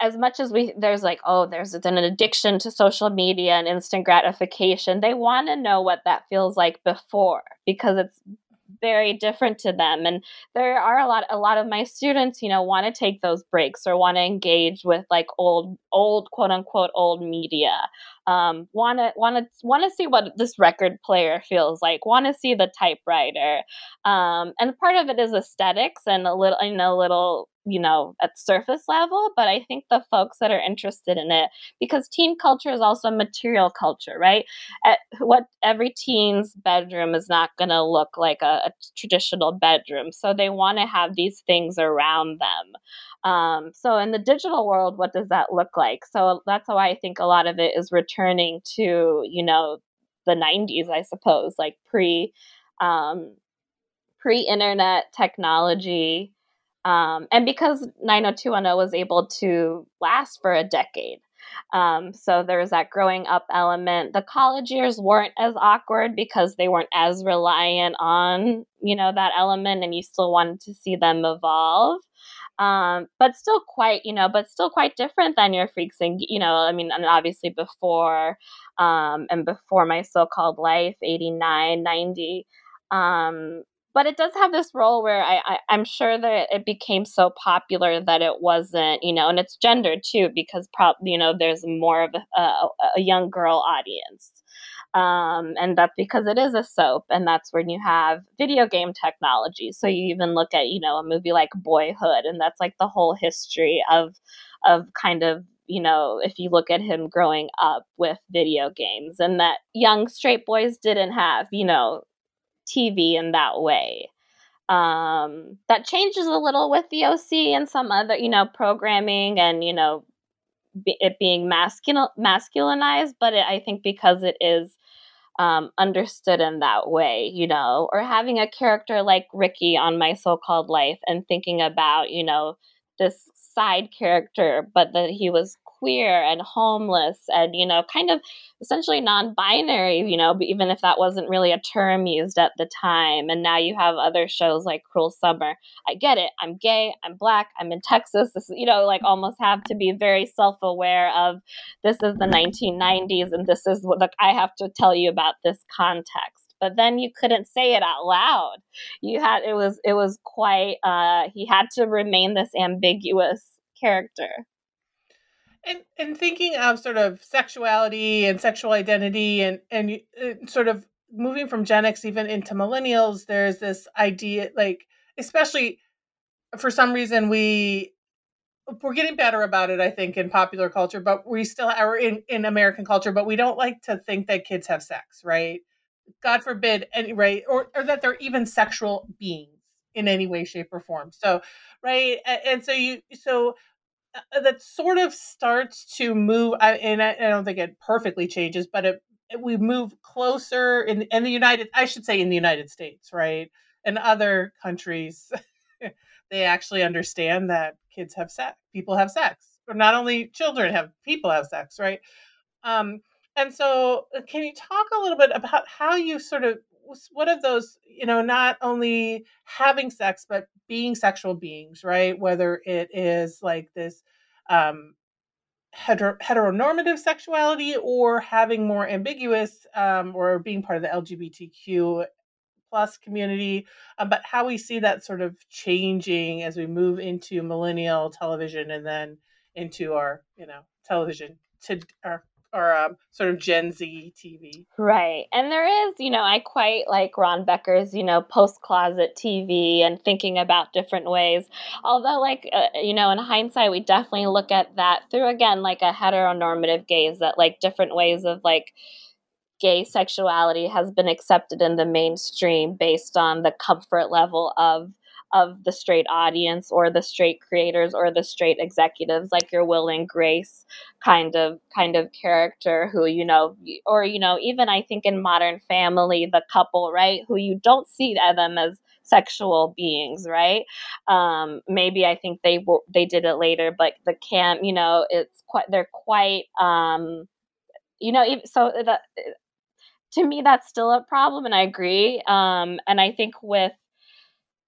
as much as we there's like oh there's an addiction to social media and instant gratification they want to know what that feels like before because it's very different to them. And there are a lot a lot of my students you know want to take those breaks or want to engage with like old old quote unquote old media. Um want to want to want to see what this record player feels like want to see the typewriter. Um and part of it is aesthetics and a little you know a little you know, at surface level, but I think the folks that are interested in it, because teen culture is also a material culture, right? At what every teen's bedroom is not going to look like a, a, traditional bedroom. So they want to have these things around them. Um, so in the digital world, what does that look like? So that's why I think a lot of it is returning to, you know, the 90s, I suppose, like pre. Um, pre-internet technology um, and because 90210 was able to last for a decade. Um, so there was that growing up element. The college years weren't as awkward because they weren't as reliant on, you know, that element and you still wanted to see them evolve. Um, but still quite, you know, but still quite different than your freaks and, you know, I mean, and obviously before, um, and before my so-called life, 89, 90, um, but it does have this role where I, I am sure that it became so popular that it wasn't you know and it's gendered too because probably you know there's more of a, a, a young girl audience Um, and that's because it is a soap, and that's when you have video game technology. So you even look at, you know, a movie like Boyhood, and that's like the whole history of of kind of you know, if you look at him growing up with video games, and that young straight boys didn't have, you know, TV in that way. Um, that changes a little with the OC and some other, you know, programming and, you know, it being masculine masculinized, but it, I think because it is um, understood in that way, you know, or having a character like Ricky on My So Called Life and thinking about, you know, this side character, but that he was queer and homeless and, you know, kind of essentially non binary, you know, even if that wasn't really a term used at the time. And now you have other shows like Cruel Summer. I get it. I'm gay. I'm black. I'm in Texas. This, you know, like almost have to be very self aware of this is the 1990s and this is what like, I have to tell you about this context but then you couldn't say it out loud you had it was it was quite uh he had to remain this ambiguous character and and thinking of sort of sexuality and sexual identity and and sort of moving from Gen X even into millennials, there's this idea like especially for some reason we we're getting better about it, I think, in popular culture, but we still are in, in American culture, but we don't like to think that kids have sex, right? God forbid, any right, or, or that they're even sexual beings in any way, shape, or form. So, right, and, so you, so that sort of starts to move and I, don't think it perfectly changes but it, it, we move closer in, in the united i should say in the united states right? And other countries (laughs) they actually understand that kids have sex people have sex. Or not only children have people have sex right? Um and so uh, can you talk a little bit about how you sort of what of those you know not only having sex but being sexual beings right? Whether it is like this um hetero- heteronormative sexuality or having more ambiguous um, or being part of the lgbtq plus community um, but how we see that sort of changing as we move into millennial television and then into our you know television to our or um, sort of Gen Z TV. Right. And there is, you know, I quite like Ron Becker's, you know, post closet TV and thinking about different ways. Although, like, uh, you know, in hindsight, we definitely look at that through, again, like a heteronormative gaze that, like, different ways of, like, gay sexuality has been accepted in the mainstream based on the comfort level of of the straight audience or the straight creators or the straight executives like your will and grace kind of kind of character who you know or you know even i think in modern family the couple right who you don't see them as sexual beings right? Um maybe i think they were they did it later but the camp you know it's quite they're quite um you know so the to me that's still a problem and i agree um and i think with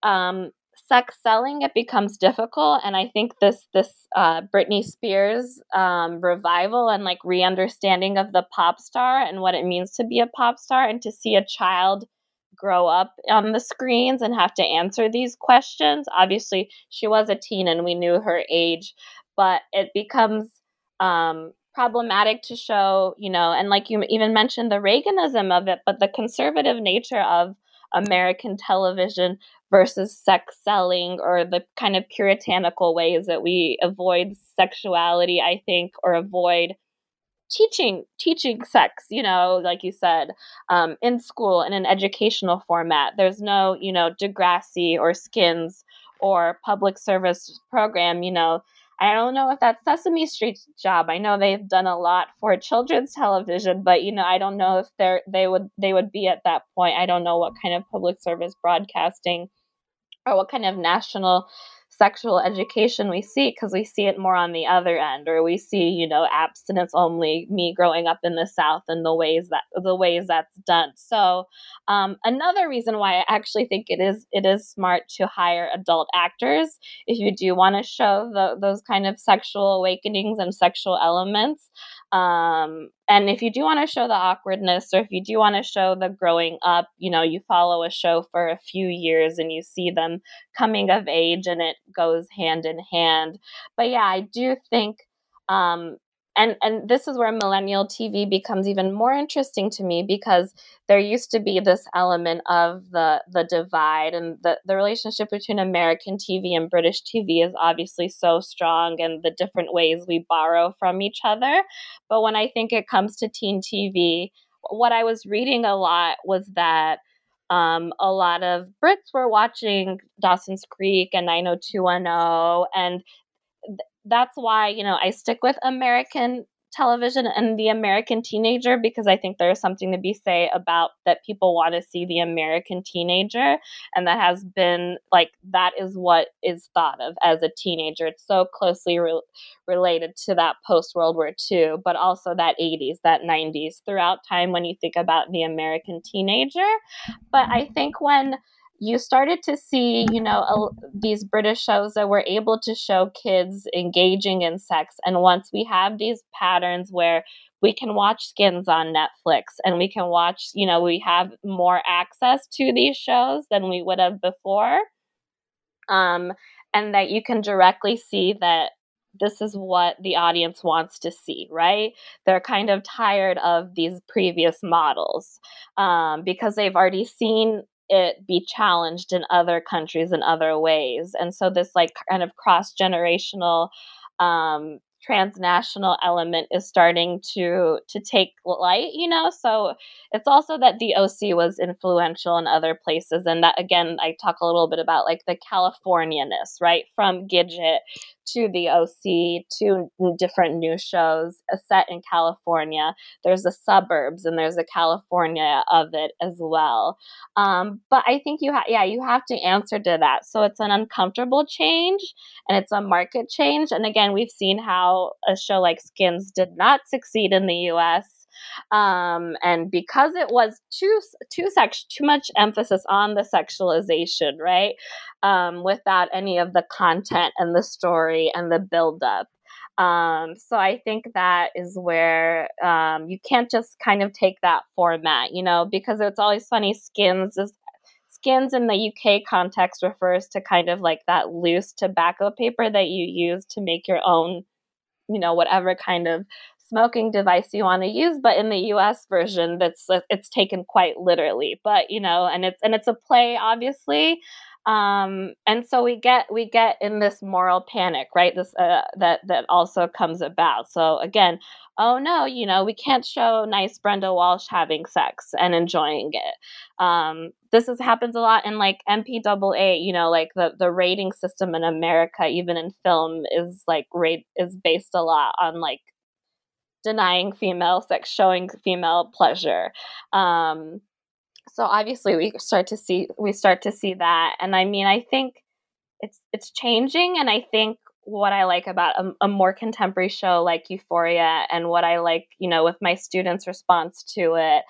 um, sex selling it becomes difficult and i think this this uh, britney spears um, revival and like re-understanding of the pop star and what it means to be a pop star and to see a child grow up on the screens and have to answer these questions. Obviously she was a teen and we knew her age but it becomes um, problematic to show you know and like you even mentioned the reaganism of it but the conservative nature of American television versus sex selling or the kind of puritanical ways that we avoid sexuality, I think, or avoid teaching teaching sex you know like you said um, in school in an educational format. There's no you know degrassi or skins or public service program you know I don't know if that's Sesame Street's job. I know they've done a lot for children's television, but you know, I don't know if they're they would they would be at that point. I don't know what kind of public service broadcasting or what kind of national sexual education we see because we see it more on the other end or we see you know abstinence only me growing up in the south and the ways that the ways that's done. So um, another reason why i actually think it is it is smart to hire adult actors if you do want to show the, those kind of sexual awakenings and sexual elements um, and if you do want to show the awkwardness or if you do want to show the growing up, you know, you follow a show for a few years and you see them coming of age and it goes hand in hand. But yeah, I do think um, and and this is where millennial TV becomes even more interesting to me because there used to be this element of the the divide and the the relationship between American TV and British TV is obviously so strong and the different ways we borrow from each other. But when I think it comes to teen TV, what I was reading a lot was that um, a lot of Brits were watching Dawson's Creek and 90210, and that's why you know I stick with American television and the American teenager because I think there's something to be say about that people want to see the American teenager. And that has been like that is what is thought of as a teenager. It's so closely re- related to that post World War II but also that 80s that 90s throughout time when you think about the American teenager. But I think when you started to see, you know, a, these British shows that were able to show kids engaging in sex. And once we have these patterns where we can watch skins on Netflix and we can watch, you know, we have more access to these shows than we would have before. Um, and that you can directly see that this is what the audience wants to see, right? They're kind of tired of these previous models um, because they've already seen it be challenged in other countries in other ways. And so this like kind of cross generational um, transnational element is starting to to take light you know so it's also that the oc was influential in other places and that again i talk a little bit about like the californianess right from gidget to the OC, to different new shows a set in California. There's the suburbs and there's the California of it as well. Um, but I think you have, yeah, you have to answer to that. So it's an uncomfortable change and it's a market change. And again, we've seen how a show like Skins did not succeed in the US um, and because it was too too sex too much emphasis on the sexualization, right? Um, without any of the content and the story and the buildup. Um, so I think that is where um, you can't just kind of take that format, you know, because it's always funny. Skins is skins in the UK context refers to kind of like that loose tobacco paper that you use to make your own, you know, whatever kind of smoking device you want to use but in the US version that's it's taken quite literally but you know and it's and it's a play obviously. Um, and so we get we get in this moral panic right? This uh, that that also comes about. So again oh no you know we can't show nice brenda walsh having sex and enjoying it. Um, this is, happens a lot in like mpaa you know like the the rating system in america even in film is like rate is based a lot on like denying female sex, showing female pleasure. Um, so obviously we start to see we start to see that, and I mean I think it's it's changing, and I think what I like about a, a, more contemporary show like Euphoria and what I like, you know, with my students' response to it.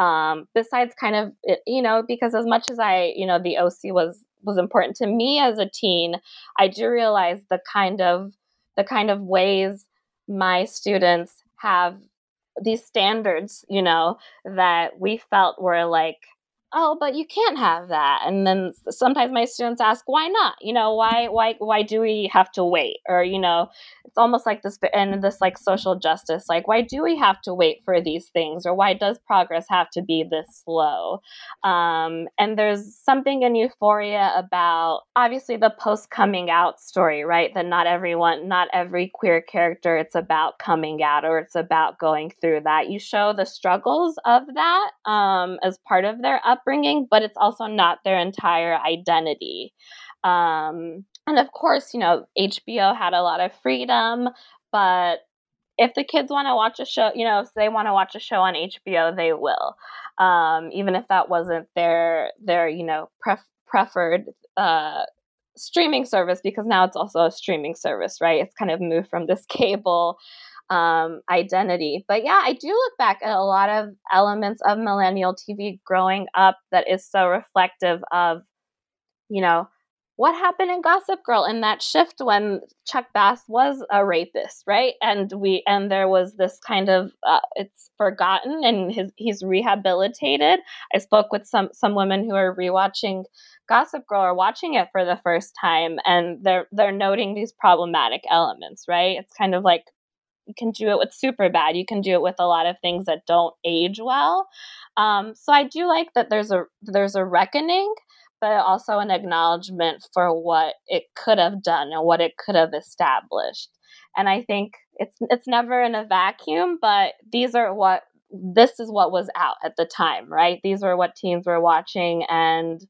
Um, besides, kind of, you know, because as much as I, you know, the OC was was important to me as a teen, I do realize the kind of the kind of ways my students have these standards, you know, that we felt were like oh but you can't have that. And then sometimes my students ask why not? You know why why why do we have to wait? Or you know it's almost like this and this like social justice like why do we have to wait for these things? Or why does progress have to be this slow? Um, and there's something in euphoria about obviously the post coming out story right? That not everyone not every queer character it's about coming out or it's about going through that. You show the struggles of that um, as part of their up upbringing, but it's also not their entire identity. Um, and of course, you know, HBO had a lot of freedom, but if the kids want to watch a show, you know, if they want to watch a show on HBO, they will, um, even if that wasn't their their you know pref- preferred uh, streaming service, because now it's also a streaming service, right? It's kind of moved from this (laughs) cable um, identity. But yeah, I do look back at a lot of elements of millennial TV growing up that is so reflective of, you know, what happened in Gossip Girl in that shift when Chuck Bass was a rapist, right? And we and there was this kind of uh, it's forgotten and his he's rehabilitated. I spoke with some some women who are rewatching Gossip Girl or watching it for the first time, and they're they're noting these problematic elements, right? It's kind of like you can do it with super bad you can do it with a lot of things that don't age well. Um, so i do like that there's a there's a reckoning but also an acknowledgement for what it could have done and what it could have established. And i think it's it's never in a vacuum but these are what this is what was out at the time right? These were what teens were watching and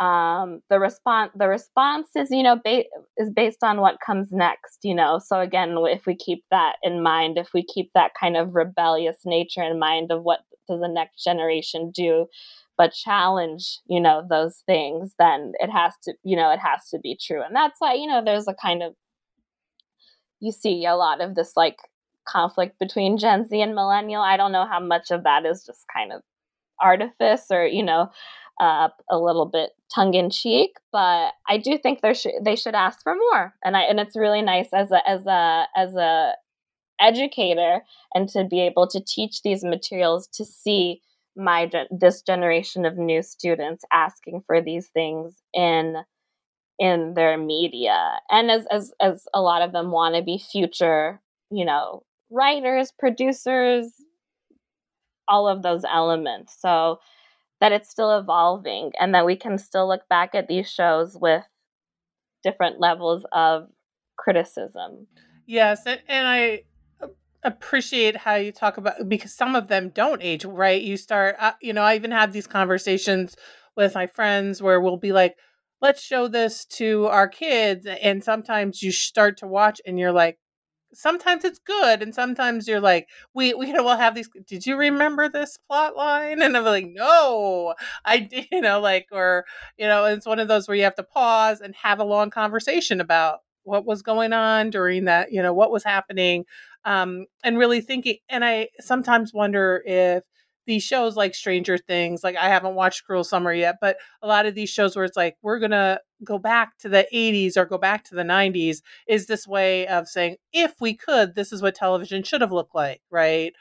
um, the response the response is you know ba- is based on what comes next you know? So again if we keep that in mind if we keep that kind of rebellious nature in mind of what does the next generation do but challenge you know those things then it has to you know it has to be true. And that's why you know there's a kind of you see a lot of this like conflict between gen z and millennial. I don't know how much of that is just kind of artifice or you know uh, a little bit tongue in cheek, but I do think there should they should ask for more. And I and it's really nice as a as a as a educator and to be able to teach these materials to see my this generation of new students asking for these things in in their media and as as as a lot of them want to be future you know writers producers all of those elements so that it's still evolving and that we can still look back at these shows with different levels of criticism. Yes, and, and I appreciate how you talk about because some of them don't age right. You start, uh, you know, I even have these conversations with my friends where we'll be like, "Let's show this to our kids," and sometimes you start to watch and you're like, sometimes it's good and sometimes you're like we we you know we'll have these did you remember this plot line? And i'm like no i (laughs) you know like or you know it's one of those where you have to pause and have a long conversation about what was going on during that you know what was happening um and really thinking and i sometimes wonder if these shows like Stranger Things, like I haven't watched Cruel Summer yet, but a lot of these shows where it's like we're gonna go back to the 80s or go back to the 90s is this way of saying if we could, this is what television should have looked like, right?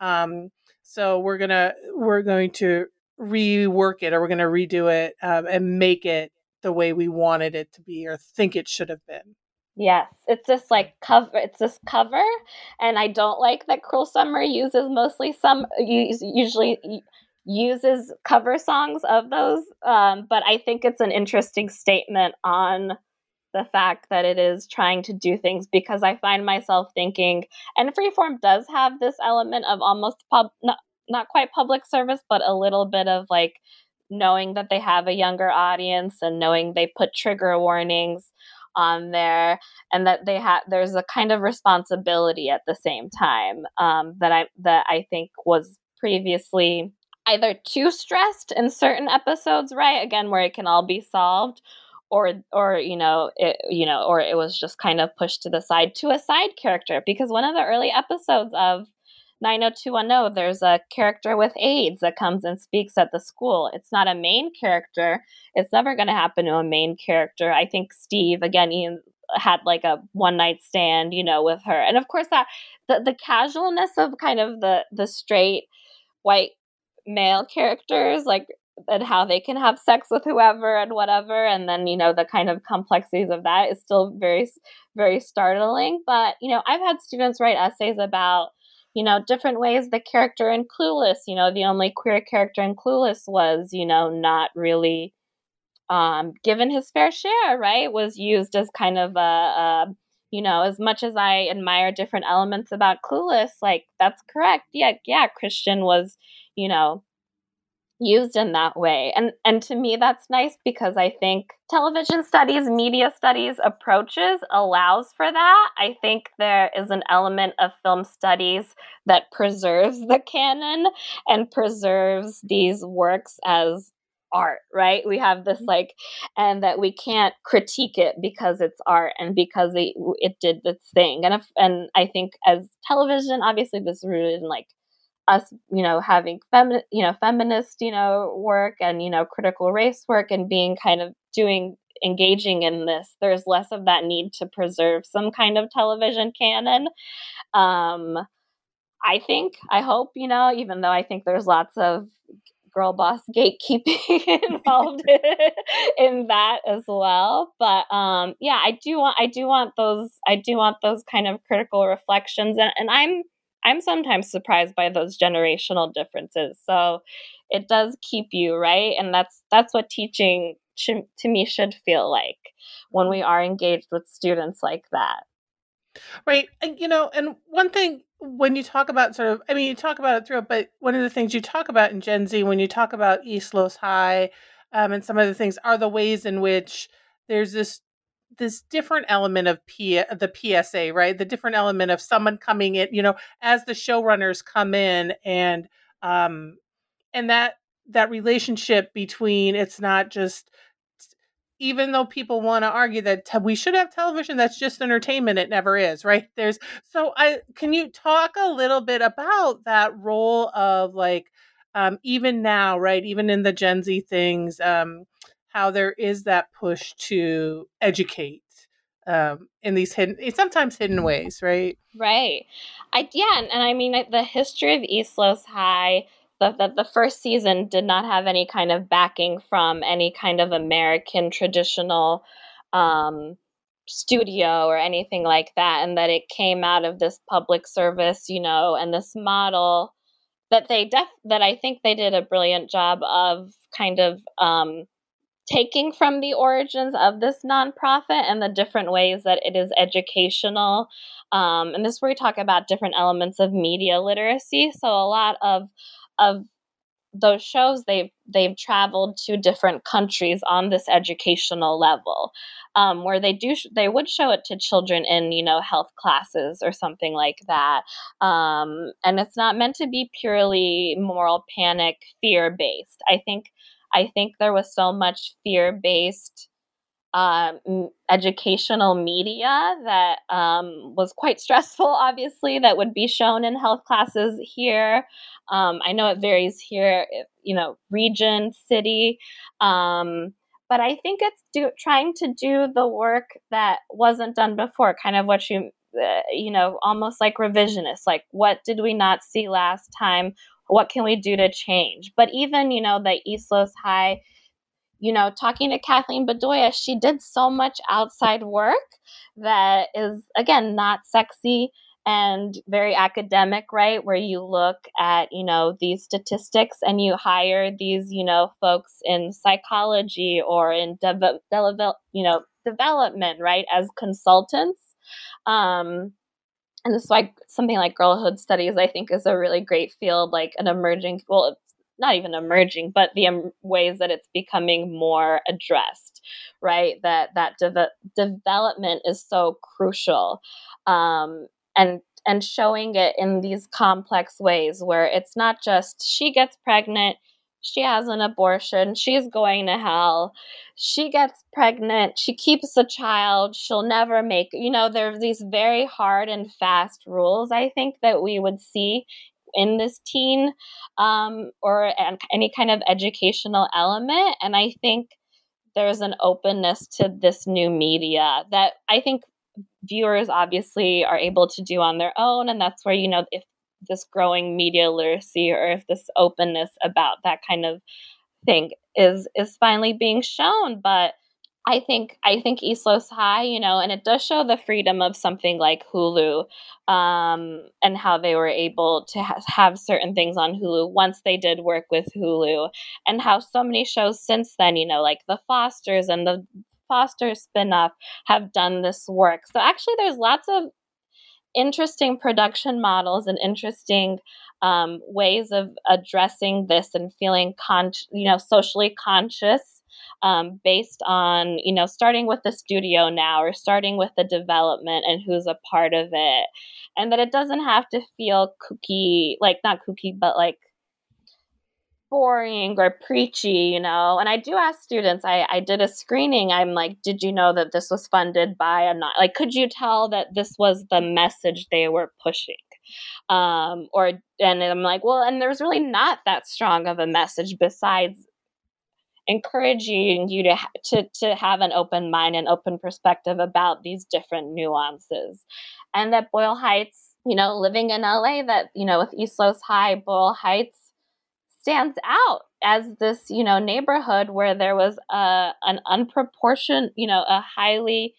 Um, so we're gonna we're going to rework it or we're gonna redo it um, and make it the way we wanted it to be or think it should have been. Yes, it's this like cover. It's this cover, and I don't like that Cruel Summer uses mostly some use usually uses cover songs of those. Um, but I think it's an interesting statement on the fact that it is trying to do things because I find myself thinking, and Freeform does have this element of almost pub, not, not quite public service, but a little bit of like knowing that they have a younger audience and knowing they put trigger warnings on there and that they have there's a kind of responsibility at the same time um, that i that i think was previously either too stressed in certain episodes right again where it can all be solved or or you know it you know or it was just kind of pushed to the side to a side character because one of the early episodes of 90210, there's a character with AIDS that comes and speaks at the school. It's not a main character. It's never going to happen to a main character. I think Steve, again, he had like a one night stand, you know, with her. And of course that the, the casualness of kind of the the straight white male characters, like and how they can have sex with whoever and whatever and then you know the kind of complexities of that is still very very startling but you know i've had students write essays about you know, different ways the character in Clueless, you know, the only queer character in Clueless was, you know, not really um, given his fair share, right? Was used as kind of a, a, you know, as much as I admire different elements about Clueless, like that's correct. Yeah, yeah, Christian was, you know, used in that way. And and to me that's nice because i think television studies media studies approaches allows for that. I think there is an element of film studies that preserves the canon and preserves these works as art right? We have this mm-hmm. like and that we can't critique it because it's art and because it, it did this thing. And if, and i think as television obviously this is rooted in like us you know having feminine you know feminist you know work and you know critical race work and being kind of doing engaging in this there's less of that need to preserve some kind of television canon um i think i hope you know even though i think there's lots of girl boss (laughs) gatekeeping (laughs) involved (laughs) in that as well. But um, yeah, I do want I do want those I do want those kind of critical reflections, and, and I'm I'm sometimes surprised by those generational differences. So it does keep you right, and that's that's what teaching to, to me should feel like when we are engaged with students like that. Right. And, you know, and one thing when you talk about sort of, I mean, you talk about it throughout, but one of the things you talk about in Gen Z, when you talk about East Los High um, and some of the things, are the ways in which there's this this different element of P- the PSA, right? The different element of someone coming in, you know, as the showrunners come in and um and that that relationship between it's not just even though people want to argue that te- we should have television that's just entertainment it never is right there's so i can you talk a little bit about that role of like um, even now right even in the gen z things um, how there is that push to educate um, in these hidden sometimes hidden ways right? Right. I yeah and, and i mean the history of east los high the, the, the first season did not have any kind of backing from any kind of American traditional um, studio or anything like that, and that it came out of this public service, you know, and this model that they def that I think they did a brilliant job of kind of um, taking from the origins of this nonprofit and the different ways that it is educational. Um, and this is where we talk about different elements of media literacy. So a lot of of those shows they've they've traveled to different countries on this educational level um, where they do sh- they would show it to children in you know health classes or something like that um, and it's not meant to be purely moral panic fear based i think i think there was so much fear based um, educational media that um, was quite stressful, (laughs) obviously, that would be shown in health classes here. Um, I know it varies here, you know, region, city. Um, but I think it's do, trying to do the work that wasn't done before, kind of what you, uh, you know, almost like revisionist. Like, what did we not see last time? What can we do to change? But even, you know, the East Los High you know, talking to Kathleen Bedoya, she did so much outside work that is, again, not sexy and very academic, right? Where you look at, you know, these statistics and you hire these, you know, folks in psychology or in, de- de- you know, development, right, as consultants. Um, and this is why something like girlhood studies, I think, is a really great field, like an emerging, well, it's not even emerging, but the um, ways that it's becoming more addressed, right? That that de- development is so crucial, um, and and showing it in these complex ways where it's not just she gets pregnant, she has an abortion, she's going to hell, she gets pregnant, she keeps a child, she'll never make. You know, there are these very hard and fast rules. I think that we would see in this teen um, or any kind of educational element. And I think there's an openness to this new media that I think viewers obviously are able to do on their own. And that's where, you know, if this growing media literacy or if this openness about that kind of thing is is finally being shown but I think I think East Los High, you know, and it does show the freedom of something like Hulu, um, and how they were able to ha- have certain things on Hulu once they did work with Hulu, and how so many shows since then, you know, like The Fosters and the Foster spinoff have done this work. So actually, there's lots of interesting production models and interesting um, ways of addressing this and feeling con- you know socially conscious um, based on you know starting with the studio now or starting with the development and who's a part of it. And that it doesn't have to feel kooky like not kooky but like boring or preachy you know? And i do ask students i i did a screening i'm like did you know that this was funded by a not like could you tell that this was the message they were pushing? Um or and i'm like well and there's really not that strong of a message besides encouraging you to, to to have an open mind and open perspective about these different nuances. And that boyle heights you know living in la that you know with east los high boyle heights stands out as this you know neighborhood where there was a an unproportioned you know a highly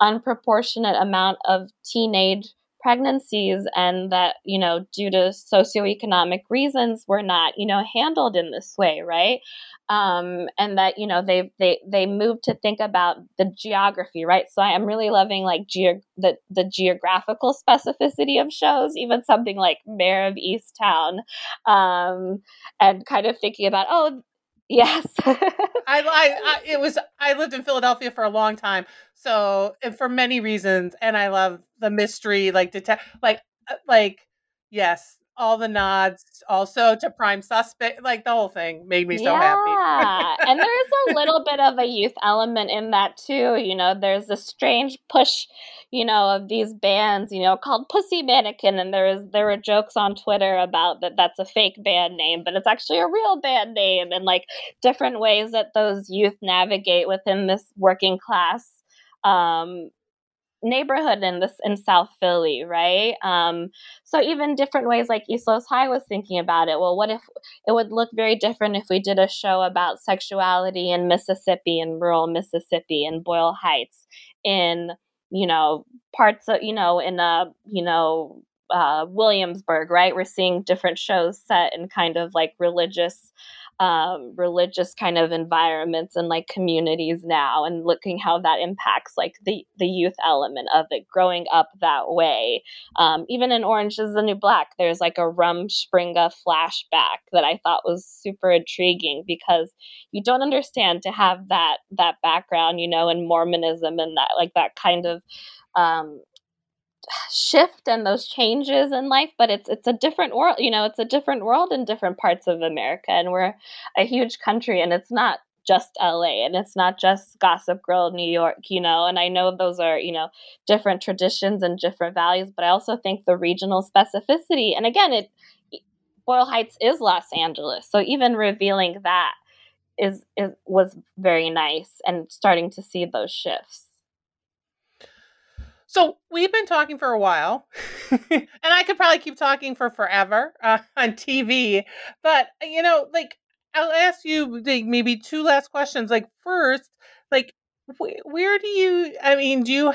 unproportionate amount of teenage pregnancies and that you know due to socioeconomic reasons were not you know handled in this way right? Um, and that you know they they they moved to think about the geography right? So i am really loving like ge- the the geographical specificity of shows even something like Mare of Easttown um, and kind of thinking about oh Yes. (laughs) I, I, I, it was I lived in Philadelphia for a long time. So, and for many reasons and I love the mystery like detect like uh, like yes, all the nods also to prime suspect like the whole thing made me so yeah. happy and there's a little bit of a youth element in that too you know there's a strange push you know of these bands you know called pussy mannequin and there is there were jokes on twitter about that that's a fake band name but it's actually a real band name and like different ways that those youth navigate within this working class um, neighborhood in this in South Philly, right? Um, so even different ways, like East Los High was thinking about it. Well, what if it would look very different if we did a show about sexuality in Mississippi, in rural Mississippi, in Boyle Heights, in you know parts of you know in a you know uh, Williamsburg, right? We're seeing different shows set in kind of like religious um, religious kind of environments and like communities now and looking how that impacts like the the youth element of it growing up that way. Um, even in orange is the new black there's like a rumspringa flashback that i thought was super intriguing because you don't understand to have that that background you know in mormonism and that like that kind of um, shift and those changes in life but it's it's a different world you know it's a different world in different parts of america and we're a huge country and it's not just LA and it's not just Gossip Girl New York, you know. And I know those are, you know, different traditions and different values, but I also think the regional specificity and again, it Boyle Heights is Los Angeles. So even revealing that is is was very nice and starting to see those shifts. So we've been talking for a while, (laughs) and I could probably keep talking for forever uh, (laughs) on TV. But you know, like I'll ask you like, maybe two last questions. Like first, like wh- where do you? I mean, do you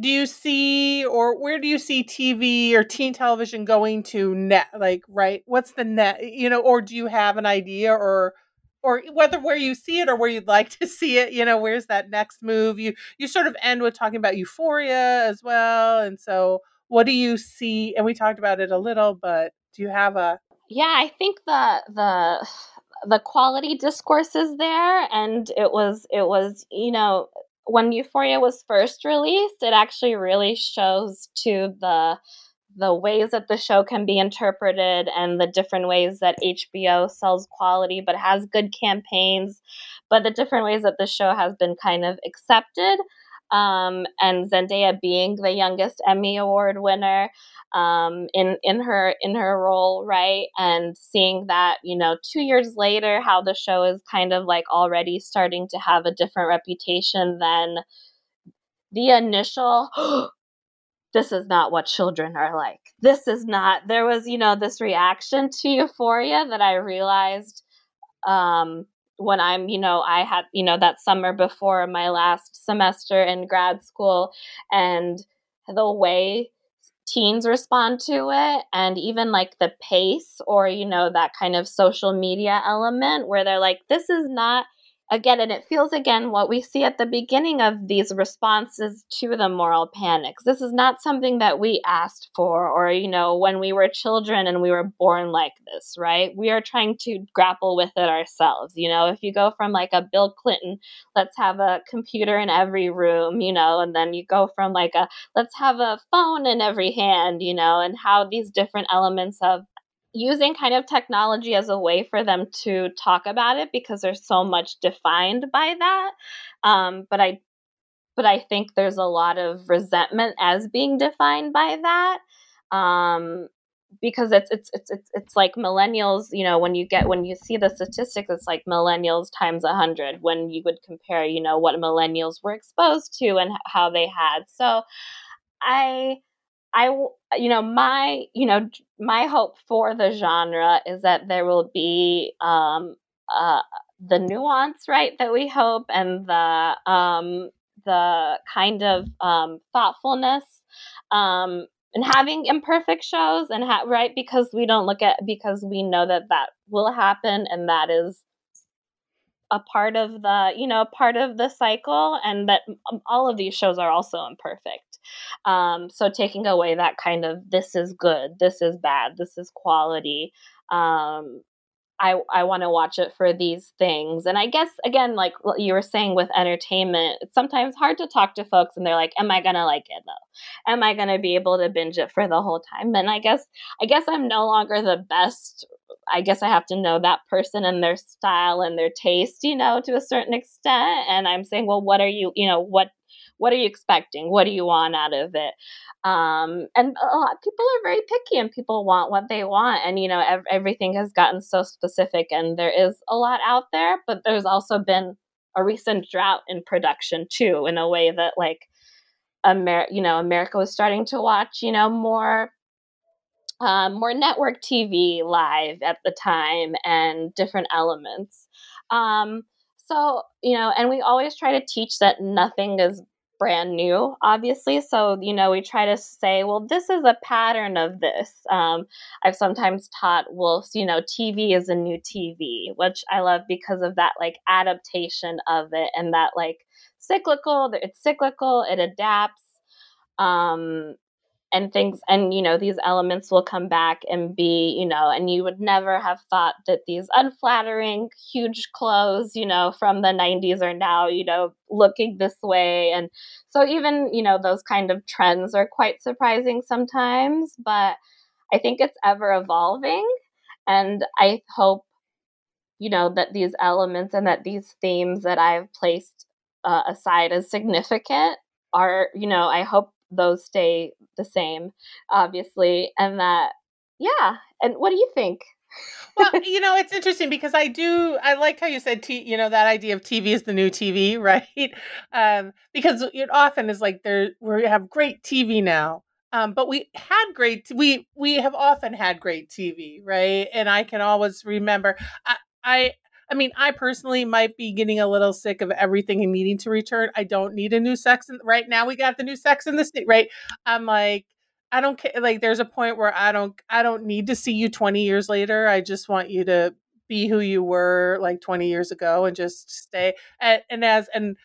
do you see or where do you see TV or teen television going to net? Like, right? What's the net? You know, or do you have an idea or or whether where you see it or where you'd like to (laughs) see it you know where's that next move? You you sort of end with talking about euphoria as well and so what do you see? And we talked about it a little but do you have a yeah i think the the the quality discourse is there and it was it was you know when euphoria was first released it actually really shows to the the ways that the show can be interpreted and the different ways that HBO sells quality but has good campaigns, but the different ways that the show has been kind of accepted. Um, and Zendaya being the youngest Emmy Award winner um, in in her in her role, right? And seeing that you know two years later, how the show is kind of like already starting to have a different reputation than the initial this is not what children are like. This is not, there was, you know, this reaction to euphoria that I realized um, when I'm, you know, I had, you know, that summer before my last semester in grad school and the way teens respond to it and even like the pace or, you know, that kind of social media element where they're like, this is not again, and it feels again what we see at the beginning of these responses to the moral panics. This is not something that we asked for, or, you know, when we were children and we were born like this, right? We are trying to grapple with it ourselves. You know, if you go from like a Bill Clinton, let's have a computer in every room, you know, and then you go from like a let's have a phone in every hand, you know, and how these different elements of using kind of technology as a way for them to talk about it because there's so much defined by that. Um, but I but I think there's a lot of resentment as being defined by that. Um, because it's, it's it's it's it's like millennials you know when you get when you see the statistics it's like millennials times a hundred when you would compare you know what millennials were exposed to and how they had so i I, you know, my, you know, my hope for the genre is that there will be um, uh, the nuance, right, that we hope, and the um, the kind of um, thoughtfulness um, and having imperfect shows and ha- right because we don't look at because we know that that will happen and that is a part of the you know part of the cycle and that all of these shows are also imperfect um, so taking away that kind of this is good this is bad this is quality um, I, I want to watch it for these things. And I guess, again, like you were saying with entertainment, it's sometimes hard to talk to folks and they're like, Am I to like it though? Am I to be able to binge it for the whole time? And I guess, I guess I'm no longer the best. I guess I have to know that person and their style and their taste, you know, to a certain extent. And I'm saying, well, what are you, you know, what what are you expecting? What do you want out of it? Um, and a lot of people are very picky and people want what they want. And, you know, ev- everything has gotten so specific and there is a lot out there, but there's also been a recent drought in production too, in a way that like, Amer- you know, America was starting to watch, you know, more um, more network TV live at the time and different elements. Um, so, you know, and we always try to teach that nothing is brand new, obviously. So, you know, we try to say, well, this is a pattern of this. Um, I've sometimes taught, Wolff's, you know, TV is a new TV, which I love because of that like adaptation of it and that like cyclical, it's cyclical, it adapts. Um, and things and you know these elements will come back and be you know and you would never have thought that these unflattering huge clothes you know from the 90s are now you know looking this way. And so even you know those kind of trends are quite surprising sometimes but i think it's ever evolving. And i hope you know that these elements and that these themes that i've placed uh, aside as significant are you know i hope those stay the same, obviously, and that yeah. And what do you think? well, (laughs) you know, it's interesting because I do. I liked how you said, t- you know, that idea of TV is the new TV, (laughs) right? Um, because it often is like there we have great TV now, um, but we had great. We we have often had great TV, right? And I can always remember. I, I I mean, I personally might be getting a little sick of everything and needing to return. I don't need a new sex. In, right now, we got the new sex in the state, right? I'm like, I don't care. Like, there's a point where I don't, I don't need to see you 20 years later. I just want you to be who you were like 20 years ago and just stay. And, and as, and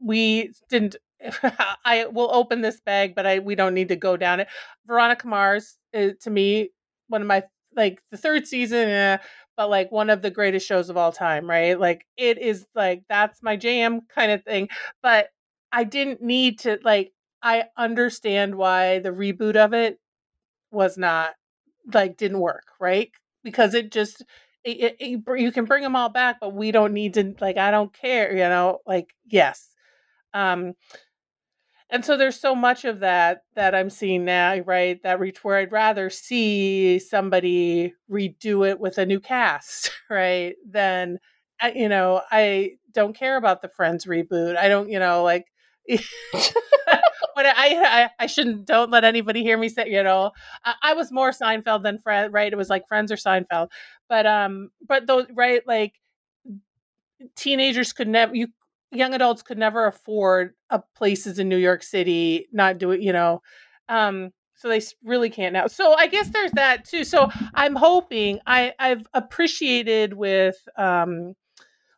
we didn't, (laughs) I will open this bag, but I, we don't need to go down it. Veronica Mars, uh, to me, one of my, like the third season, uh, but like one of the greatest shows of all time, right? Like it is like that's my jam kind of thing. But I didn't need to like I understand why the reboot of it was not like didn't work, right? Because it just it, it, it, you can bring them all back, but we don't need to like I don't care, you know, like yes. Um and so there's so much of that that I'm seeing now, right? That reach where I'd rather see somebody redo it with a new cast, (laughs) right? Than you know, I don't care about the Friends reboot. I don't, you know, like. (laughs) but I, I, I shouldn't don't let anybody hear me say you know I, I was more Seinfeld than Friend right it was like Friends or Seinfeld but um but those right like teenagers could never you young adults could never afford places in New York City, not do it, you know. Um, so they really can't now. So I guess there's that too. So I'm hoping I I've appreciated with um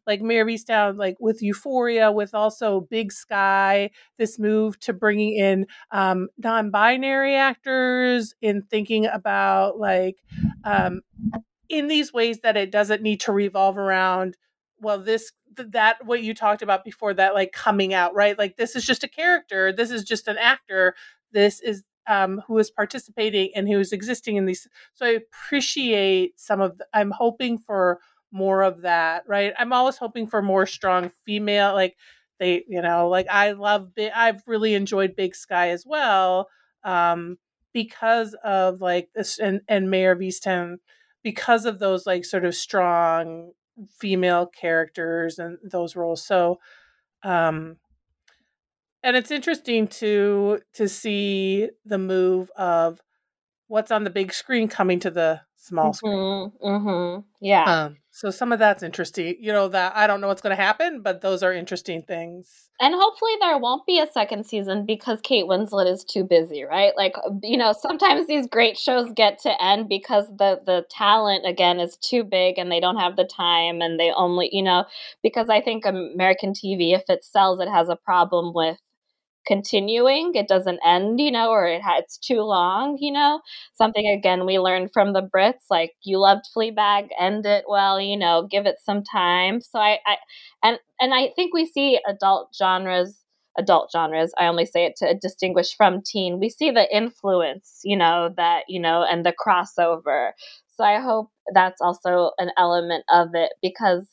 like Mare of Easttown, like with Euphoria, with also Big Sky, this move to bringing in um, non-binary actors in thinking about like um, in these ways that it doesn't need to revolve around well this that what you talked about before that like coming out right? Like this is just a character this is just an actor this is um, who is participating and who is existing in these so i appreciate some of the, i'm hoping for more of that right? I'm always hoping for more strong female like they you know like i love big, i've really enjoyed big sky as well um because of like this and and Mare of Easttown because of those like sort of strong female characters and those roles. So, um, and it's interesting to to see the move of what's on the big screen coming to the small screen. Mm-hmm, mm-hmm. Yeah. Um, so some of that's interesting. You know that I don't know what's going to happen, but those are interesting things. And hopefully there won't be a second season because Kate Winslet is too busy, right? Like um, you know, sometimes these great shows get to end because the the talent again is too big and they don't have the time and they only, you know, because I think American TV if it sells it has a problem with continuing it doesn't end you know or it ha- it's too long you know? Something again we learned from the brits like you loved fleabag end it well you know give it some time. So i, I and and i think we see adult genres adult genres i only say it to distinguish from teen we see the influence you know that you know and the crossover. So i hope that's also an element of it because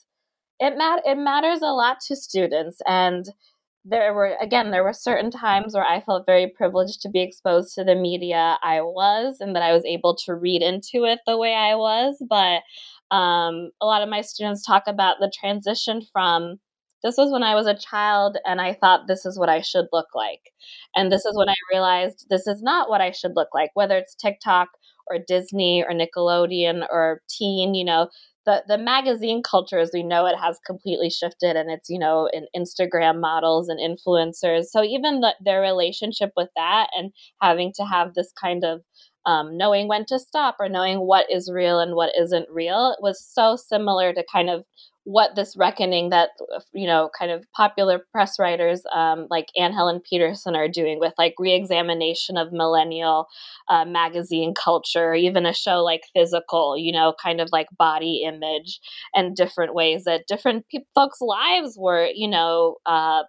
it mat- it matters a lot to students and there were again there were certain times where i felt very privileged to be exposed to the media i was and that i was able to read into it the way i was but um, a lot of my students talk about the transition from this was when i was a child and i thought this is what i should look like and this is when i realized this is not what i should look like whether it's tiktok or disney or nickelodeon or teen you know the the magazine culture as we know it has completely shifted and it's you know in instagram models and influencers. So even the, their relationship with that and having to have this kind of um, knowing when to stop or knowing what is real and what isn't real was so similar to kind of what this reckoning that you know kind of popular press writers um, like Anne Helen Petersen are doing with like reexamination of millennial uh, magazine culture, even a show like Physical, you know, kind of like body image and different ways that different pe- folks' lives were, you know, uh,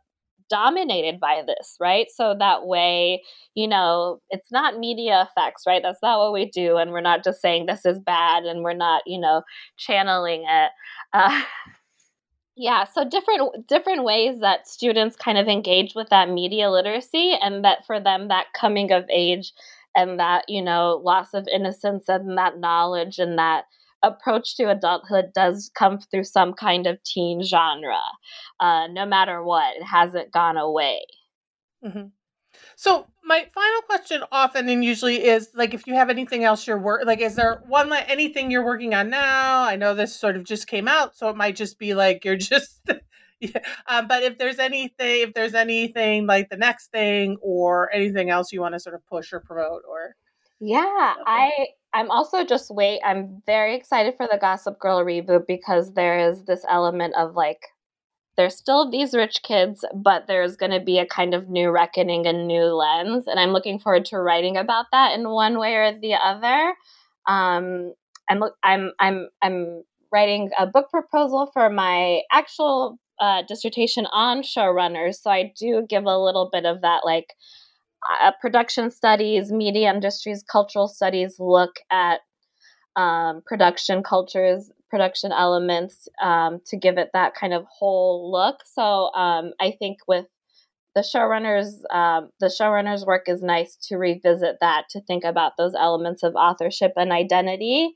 dominated by this, right? So that way, you know, it's not media effects, right? That's not what we do. And we're not just saying this is bad and we're not, you know, channeling it. Uh, (laughs) yeah, so different different ways that students kind of engage with that media literacy and that for them that coming of age and that, you know, loss of innocence and that knowledge and that approach to adulthood does come through some kind of teen genre. Uh, no matter what, it hasn't gone away. Mm-hmm. So my final question often and usually is like if you have anything else you're work like is there one like anything you're working on now? I know this sort of just came out, so it might just be like you're just (laughs) yeah. Um, but if there's anything if there's anything like the next thing or anything else you want to sort of push or promote or yeah, I I'm also just wait. I'm very excited for the Gossip Girl reboot because there is this element of like there's still these rich kids, but there's going to be a kind of new reckoning and new lens, and I'm looking forward to writing about that in one way or the other. Um, I'm I'm I'm I'm writing a book proposal for my actual uh, dissertation on showrunners, so I do give a little bit of that like uh, production studies, media industries, cultural studies look at um, production cultures, production elements um, to give it that kind of whole look. So um, I think with the showrunners, um, the showrunners' work is nice to revisit that to think about those elements of authorship and identity.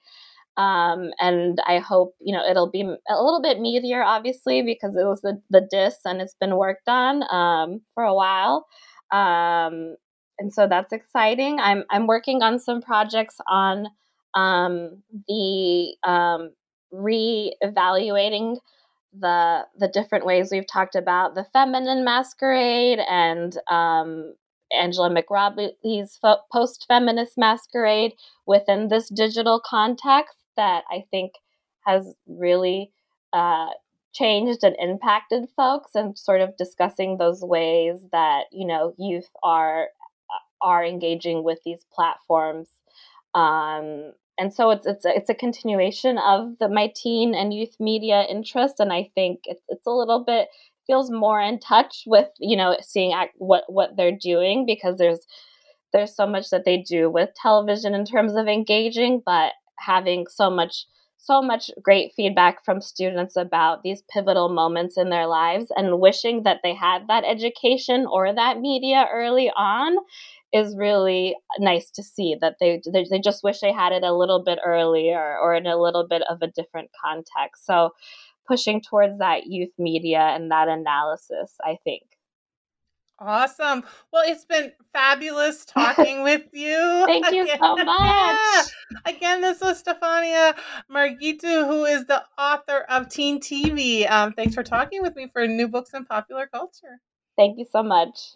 Um, and I hope you know it'll be a little bit meatier, obviously, because it was the the diss and it's been worked on um, for a while. Um, and so that's exciting. I'm I'm working on some projects on um, the um, re-evaluating the the different ways we've talked about the feminine masquerade and um, Angela McRobbie's fo- post-feminist masquerade within this digital context that I think has really uh, changed and impacted folks and sort of discussing those ways that you know youth are are engaging with these platforms. Um, and so it's it's a, it's a continuation of the my teen and youth media interest and i think it's, it's a little bit feels more in touch with you know seeing act, what what they're doing because there's there's so much that they do with television in terms of engaging but having so much so much great feedback from students about these pivotal moments in their lives and wishing that they had that education or that media early on is really nice to see that they, they they just wish they had it a little bit earlier or in a little bit of a different context. So pushing towards that youth media and that analysis, I think. Awesome. Well, it's been fabulous (laughs) talking with you. Thank you so much. (laughs) Again, this was Stefania Marghitu, who is the author of Teen TV. Um, thanks for talking with me for New Books in Popular Culture. Thank you so much.